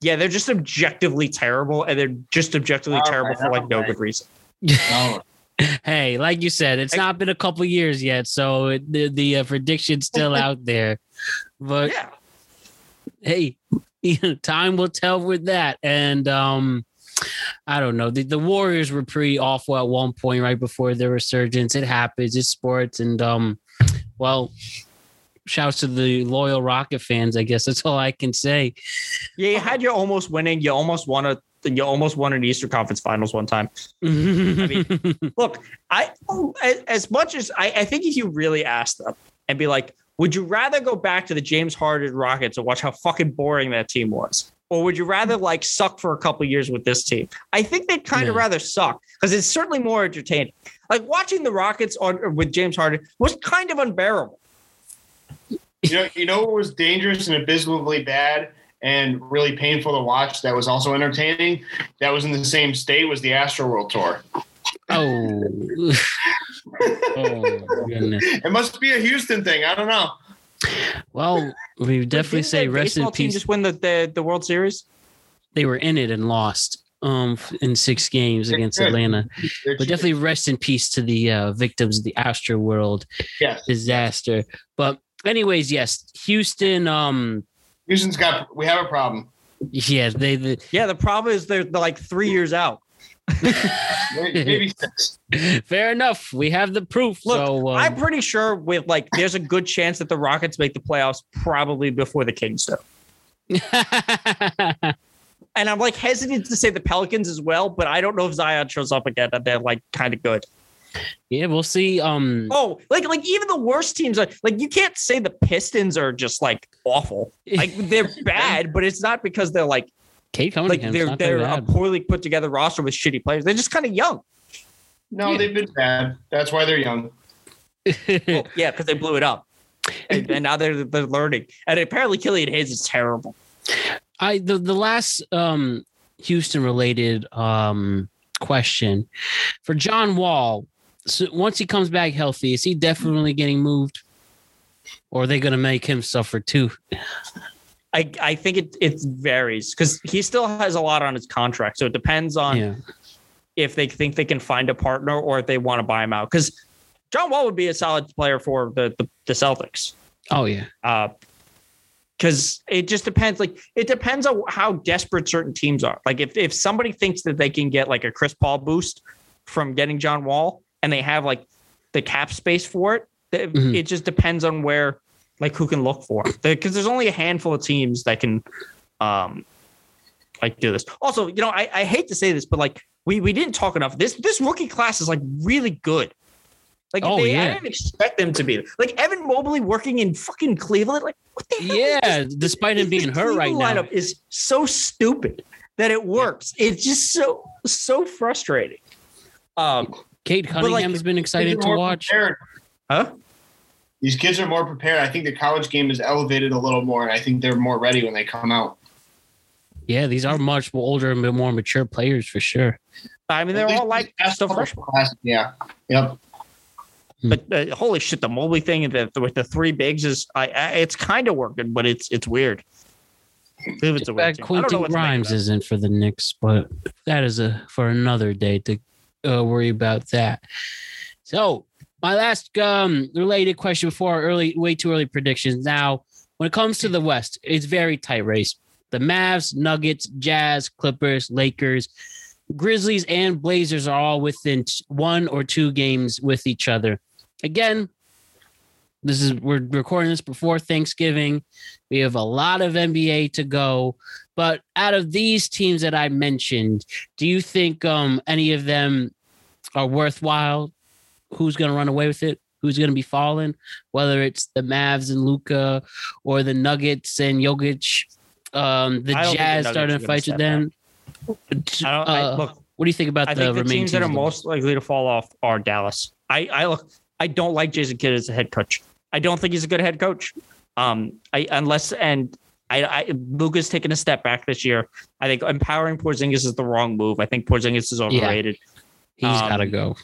yeah, they're just objectively terrible, and they're just objectively All terrible right, for like no all right. good reason. Hey, like you said, it's Like- not been a couple years yet, so it, the the uh, prediction's still out there. But Yeah, hey, time will tell with that. And um, I don't know. The, the Warriors were pretty awful at one point, right before their resurgence. It happens. It's sports, and um, well, shouts to the loyal Rocket fans. I guess that's all I can say. yeah. You uh, had you almost winning. You almost won a. You almost won an Eastern Conference Finals one time. Look, I as- much as I, I think if you really ask them and be like, would you rather go back to the James Harden Rockets and watch how fucking boring that team was, or would you rather like suck for a couple years with this team? I think they'd kind of Yeah. rather suck because it's certainly more entertaining. Like watching the Rockets on with James Harden was kind of unbearable. You know, you know what was dangerous and abysmally bad and really painful to watch that was also entertaining? That was in the same state was the Astroworld Tour. Oh. oh goodness. It must be a Houston thing. I don't know. Well, we definitely say the rest in baseball team peace. Just win the, the the World Series. They were in it and lost um in six games against Good. Atlanta. They're But definitely rest in peace to the uh, victims of the Astroworld yes. disaster. But anyways, yes, Houston. Um, Houston's got we have a problem. yeah, they, they Yeah, the problem is they're, they're like three years out. Maybe maybe six. fair enough. We have the proof. Look, so um, I'm pretty sure with like there's a good chance that the Rockets make the playoffs probably before the Kings do. And I'm like hesitant to say the Pelicans as well, but I don't know if Zion shows up again and they're like kind of good. Yeah, we'll see. Um, Oh, like like even the worst teams are like you can't say the Pistons are just like awful. Like they're bad, but it's not because they're like Cade like Cunningham's they're they're a poorly put together roster with shitty players. They're just kind of young. No, Yeah. they've been bad. That's why they're young. Oh, yeah, because they blew it up. And, and now they're they're learning. And apparently Killian Hayes is terrible. I the the last um Houston related um question for John Wall. So once he comes back healthy, is he definitely getting moved, or are they going to make him suffer too? I, I think it it varies because he still has a lot on his contract. So it depends on Yeah, if they think they can find a partner or if they want to buy him out. Because John Wall would be a solid player for the the, the Celtics. oh yeah, Uh because it just depends. Like it depends on how desperate certain teams are. Like if if somebody thinks that they can get like a Chris Paul boost from getting John Wall and they have like the cap space for it, Mhm. it just depends on where like who can look for because there's only a handful of teams that can um like do this. Also, you know, I, I hate to say this, but like we we didn't talk enough. This this rookie class is like really good. Like Oh, they, I yeah. didn't expect them to be like Evan Mobley working in fucking Cleveland. Like what the hell? yeah. Despite him being hurt right Cleveland now, lineup is so stupid that it works. It's just so so frustrating. Um, Cade like, Cunningham's been exciting to watch. prepared. huh? These kids are more prepared. I think the college game is elevated a little more, and I think they're more ready when they come out. Yeah, these are much older and more mature players for sure. I mean, they're all like these still couple freshmen. classes, Yeah. Yep. But uh, holy shit, the Mobley thing and the, with the three bigs is I, I it's kind of working, but it's it's weird. It's a weird Back team. I don't Quentin what to make of Grimes that. isn't for the Knicks, but that is a for another day to uh, worry about that. So my last um related question before our early way too early predictions. Now, when it comes to the West, it's very tight race. The Mavs, Nuggets, Jazz, Clippers, Lakers, Grizzlies, and Blazers are all within one or two games with each other. Again, this is we're recording this before Thanksgiving. We have a lot of NBA to go. But out of these teams that I mentioned, do you think um, any of them are worthwhile? Who's going to run away with it? Who's going to be falling? Whether it's the Mavs and Luka or the Nuggets and Jokic, um, the I the Jazz starting to fight with them. I don't, I, Uh, look, what do you think about I the think the remaining teams that are most likely to fall off are Dallas. I, I look, I don't like Jason Kidd as a head coach. I don't think he's a good head coach. Um, I unless and I, I Luka's taken a step back this year. I think empowering Porzingis is the wrong move. I think Porzingis is overrated. He's um, got to go.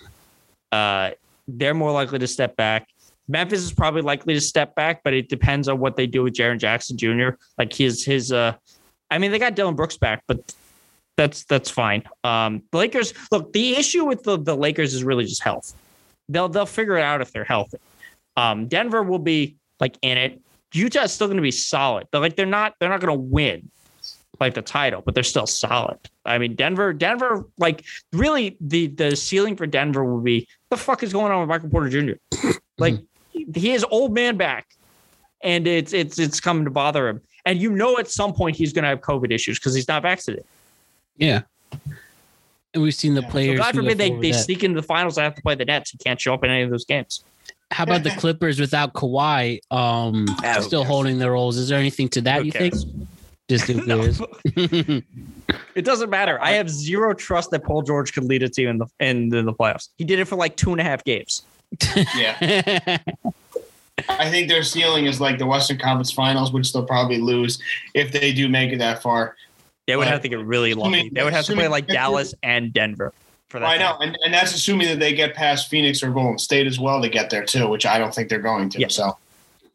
Uh, they're more likely to step back. Memphis is probably likely to step back, but it depends on what they do with Jaren Jackson Jr. Like his his uh, I mean they got Dillon Brooks back, but that's that's fine. Um, the Lakers look the issue with the, the Lakers is really just health. They'll they'll figure it out if they're healthy. Um, Denver will be like in it. Utah is still going to be solid. They're like they're not they're not going to win like the title, but they're still solid. I mean Denver Denver like really the the ceiling for Denver will be the fuck is going on with Michael Porter Jr. like he is old man back, and it's it's it's coming to bother him. And you know at some point he's going to have COVID issues because he's not vaccinated. Yeah. And we've seen the Yeah. So So players. God forbid they, they that. sneak into the finals. I have to play the Nets. He can't show up in any of those games. How about the Clippers without Kawhi um, Yeah, who still cares? holding their roles? Is there anything to that Who you think? Just who No. cares? It doesn't matter. I have zero trust that Paul George could lead a team in the in, the playoffs. He did it for like two and a half games. Yeah. I think their ceiling is like the Western Conference Finals, which they'll probably lose if they do make it that far. They would Right. have to get really lucky. Assuming- They would have to play assuming- like Dallas and Denver for that. I know, and, and that's assuming that they get past Phoenix or Golden State as well to get there too, which I don't think they're going to. Yeah. So,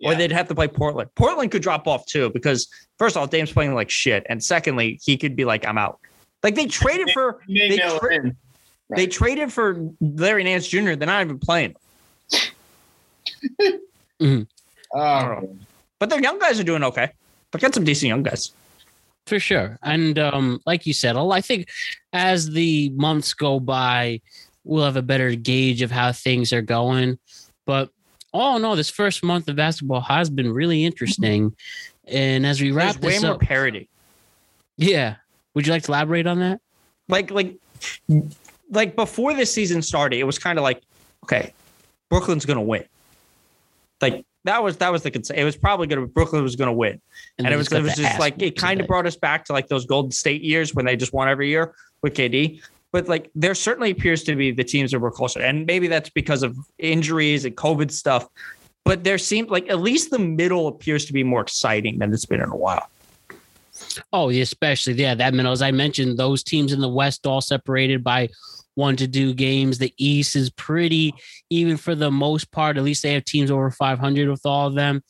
Or they'd have to play Portland. Portland could drop off too because first of all, Dame's playing like shit, and secondly, he could be like, "I'm out." Like they traded for You may they tra- in. they traded for Larry Nance Jr. They're not even playing, Oh, but their young guys are doing okay. They got some decent young guys. For sure. And um, like you said, I think as the months go by, we'll have a better gauge of how things are going. But all in all, this first month of basketball has been really interesting. And as we wrap There's way this more up, parity. yeah. Would you like to elaborate on that? like like like before this season started, it was kind of like, okay, Brooklyn's gonna win. Like that was that was the concern. It was probably gonna Brooklyn was gonna win, and, they it was it was just like it kind of brought us back to like those Golden State years when they just won every year with KD. But like there certainly appears to be the teams that were closer, and maybe that's because of injuries and COVID stuff. But there seemed like at least the middle appears to be more exciting than it's been in a while. Oh, especially yeah, that middle. As I mentioned, those teams in the West all separated by one to two games. The East is pretty even for the most part. At least they have teams over 500 with all of them.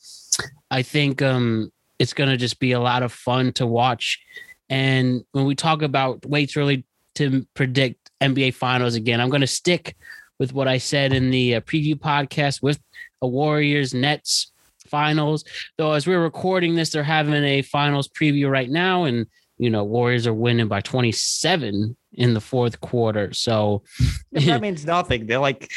I think um, it's going to just be a lot of fun to watch. And when we talk about way really to predict NBA Finals again, I'm going to stick with what I said in the uh, preview podcast with a Warriors Nets finals. Though as we're recording this, they're having a finals preview right now, and you know Warriors are winning by 27 in the fourth quarter. So that means nothing. They're like,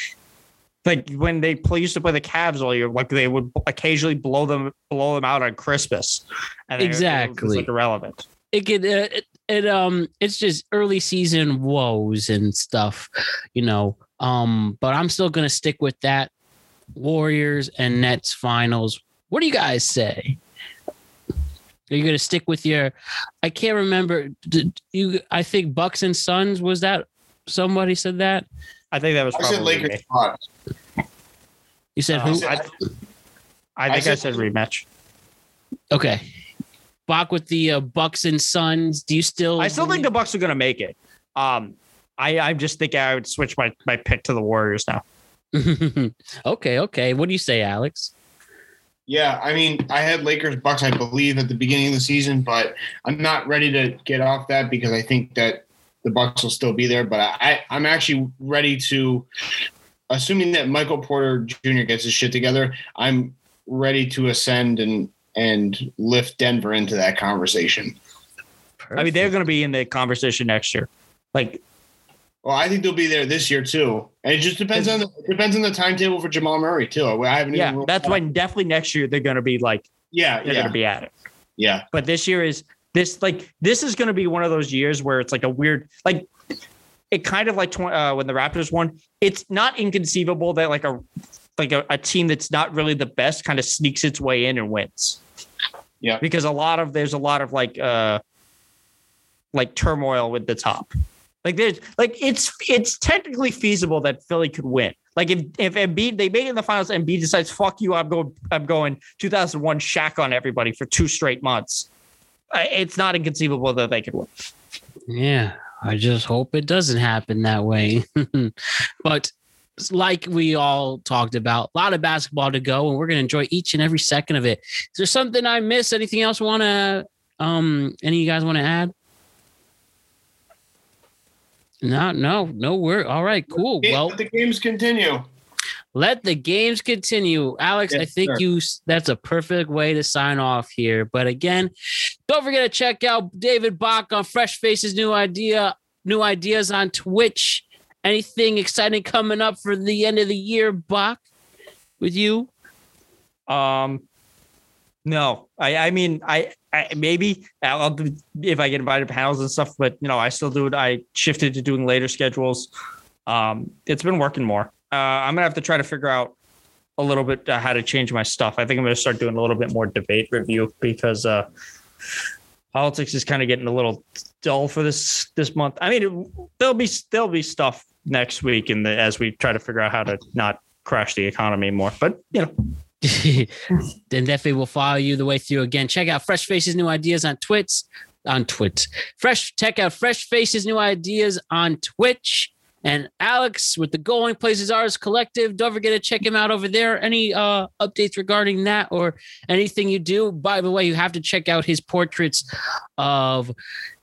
like when they play, used to play the Cavs all year, like they would occasionally blow them, blow them out on Christmas. And they- it was Exactly. like irrelevant. It could uh, it, it um it's just early season woes and stuff, you know. Um, but I'm still gonna stick with that Warriors and Nets finals. What do you guys say? Are you gonna stick with your? I can't remember. Did you? I think Bucks and Suns was that. Somebody said that. I think that was I probably said Lakers. You said Uh, who? said- I, I I think I said- said rematch. okay. Bach with the uh, Bucks and Suns. Do you still? I still think the Bucks are going to make it. Um, I I just think I would switch my my pick to the Warriors now. okay. Okay. What do you say, Alex? Yeah, I mean, I had Lakers Bucks, I believe, at the beginning of the season, but I'm not ready to get off that because I think that the Bucks will still be there. But I, I'm actually ready to, assuming that Michael Porter Jr. gets his shit together, I'm ready to ascend and and lift Denver into that conversation. I mean, they're going to be in the conversation next year. Like, Well, I think they'll be there this year too, and it just depends on the depends on the timetable for Jamal Murray too. I haven't yeah, even ruled that's out- when definitely next year they're going to be like yeah they're yeah going to be at it. yeah but this year is this like this is going to be one of those years where it's like a weird like it kind of like tw- uh, when the Raptors won. It's not inconceivable that like a like a, a team that's not really the best kind of sneaks its way in and wins. Yeah. because a lot of there's a lot of like uh like turmoil with the top. Like there's like it's it's technically feasible that Philly could win. Like if if Embiid they make it in the finals, and Embiid decides fuck you, I'm going I'm going 2001 Shaq on everybody for two straight months. It's not inconceivable that they could win. Yeah, I just hope it doesn't happen that way. but like we all talked about, a lot of basketball to go, and we're gonna enjoy each and every second of it. Is there something I missed? Anything else want to? Um, any of you guys want to add? No, no, no. We're all right. Cool. Well, Let the games continue. let the games continue. Alex, I think sir. you that's a perfect way to sign off here. But again, don't forget to check out David Bach on Fresh Faces New Idea, New Ideas on Twitch. Anything exciting coming up for the end of the year, Bach? With you? Um, no, I I mean I, I maybe I'll do if I get invited to panels and stuff, but you know I still do it. I shifted to doing later schedules. Um, it's been working more. Uh, I'm gonna have to try to figure out a little bit uh, how to change my stuff. I think I'm gonna start doing a little bit more debate review because uh, politics is kind of getting a little dull for this this month. I mean, it, there'll be there'll be stuff next week and as we try to figure out how to not crash the economy more. But you know, then definitely will follow you the way through again. Check out Fresh Faces New Ideas on Twitch. On Twitch. Fresh check out Fresh Faces New Ideas on Twitch. And Alex with the Going Places Artists Collective. Don't forget to check him out over there. Any uh updates regarding that or anything you do? By the way, you have to check out his portraits of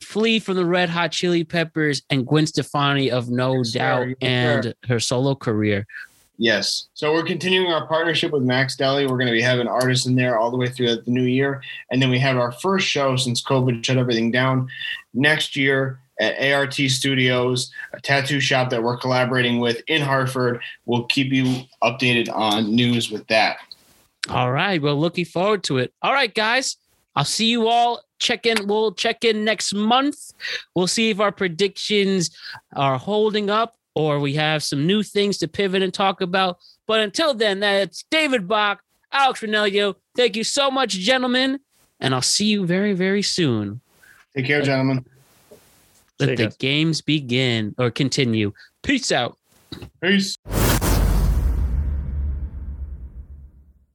Flea from the Red Hot Chili Peppers and Gwen Stefani of No Yes. Doubt Yes, and sir. her solo career. Yes. So we're continuing our partnership with Max Deli. We're going to be having artists in there all the way through the new year. And then we have our first show since COVID shut everything down next year at ART Studios, a tattoo shop that we're collaborating with in Hartford. We'll keep you updated on news with that. All right. Well, looking forward to it. All right, guys. I'll see you all. Check in. We'll check in next month. We'll see if our predictions are holding up or we have some new things to pivot and talk about. But until then, that's David Bach, Alex Renelio. Thank you so much, gentlemen. And I'll see you very, very soon. Take care, gentlemen. Let See the games begin or continue. Peace out. Peace.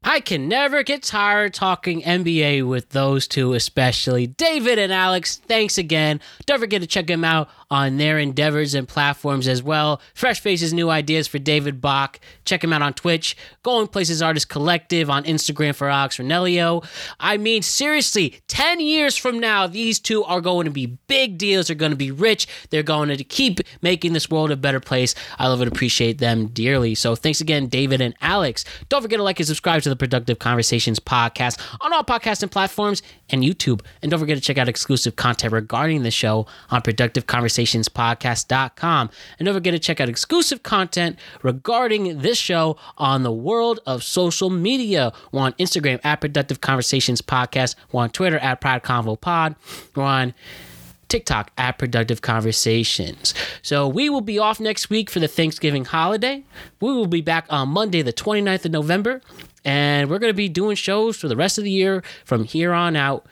I can never get tired talking NBA with those two, especially David and Alex. Thanks again. Don't forget to check them out on their endeavors and platforms as well. Fresh Faces New Ideas for David Bach. Check him out on Twitch. Going Places Artist Collective on Instagram for Alex Renelio. I mean, seriously, 10 years from now, these two are going to be big deals. They're going to be rich. They're going to keep making this world a better place. I love and appreciate them dearly. So thanks again, David and Alex. Don't forget to like and subscribe to the Productive Conversations podcast on all podcasting platforms and YouTube. And don't forget to check out exclusive content regarding the show on productiveconversationspodcast.com. And don't forget to check out exclusive content regarding this show on the world of social media. We're on Instagram at Productive Conversations Podcast. We're on Twitter at Pride Convo Pod. We're on TikTok at Productive Conversations. So we will be off next week for the Thanksgiving holiday. We will be back on Monday, the 29th of November. And we're going to be doing shows for the rest of the year from here on out.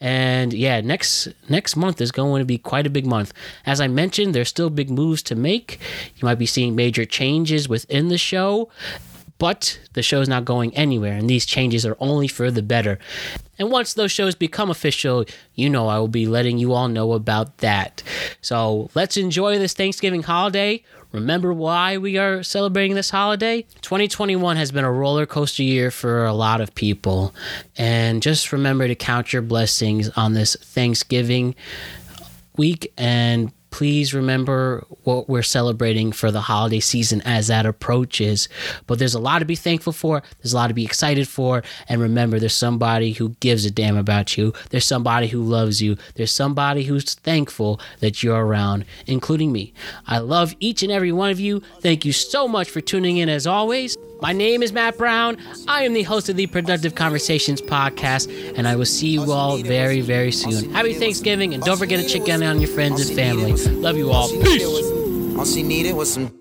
And yeah, next next month is going to be quite a big month. As I mentioned, there's still big moves to make. You might be seeing major changes within the show but the show's not going anywhere, and these changes are only for the better. And once those shows become official, you know I will be letting you all know about that. So let's enjoy this Thanksgiving holiday. Remember why we are celebrating this holiday? 2021 has been a roller coaster year for a lot of people. And just remember to count your blessings on this Thanksgiving week and please remember what we're celebrating for the holiday season as that approaches. But there's a lot to be thankful for, there's a lot to be excited for, and remember there's somebody who gives a damn about you. There's somebody who loves you. There's somebody who's thankful that you're around, including me. I love each and every one of you. Thank you so much for tuning in as always. My name is Matt Brown. I am the host of the Productive Conversations podcast, and I will see you all very, very soon. Happy Thanksgiving, and don't forget to check in on your friends and family. Love you all. Peace. All she needed was some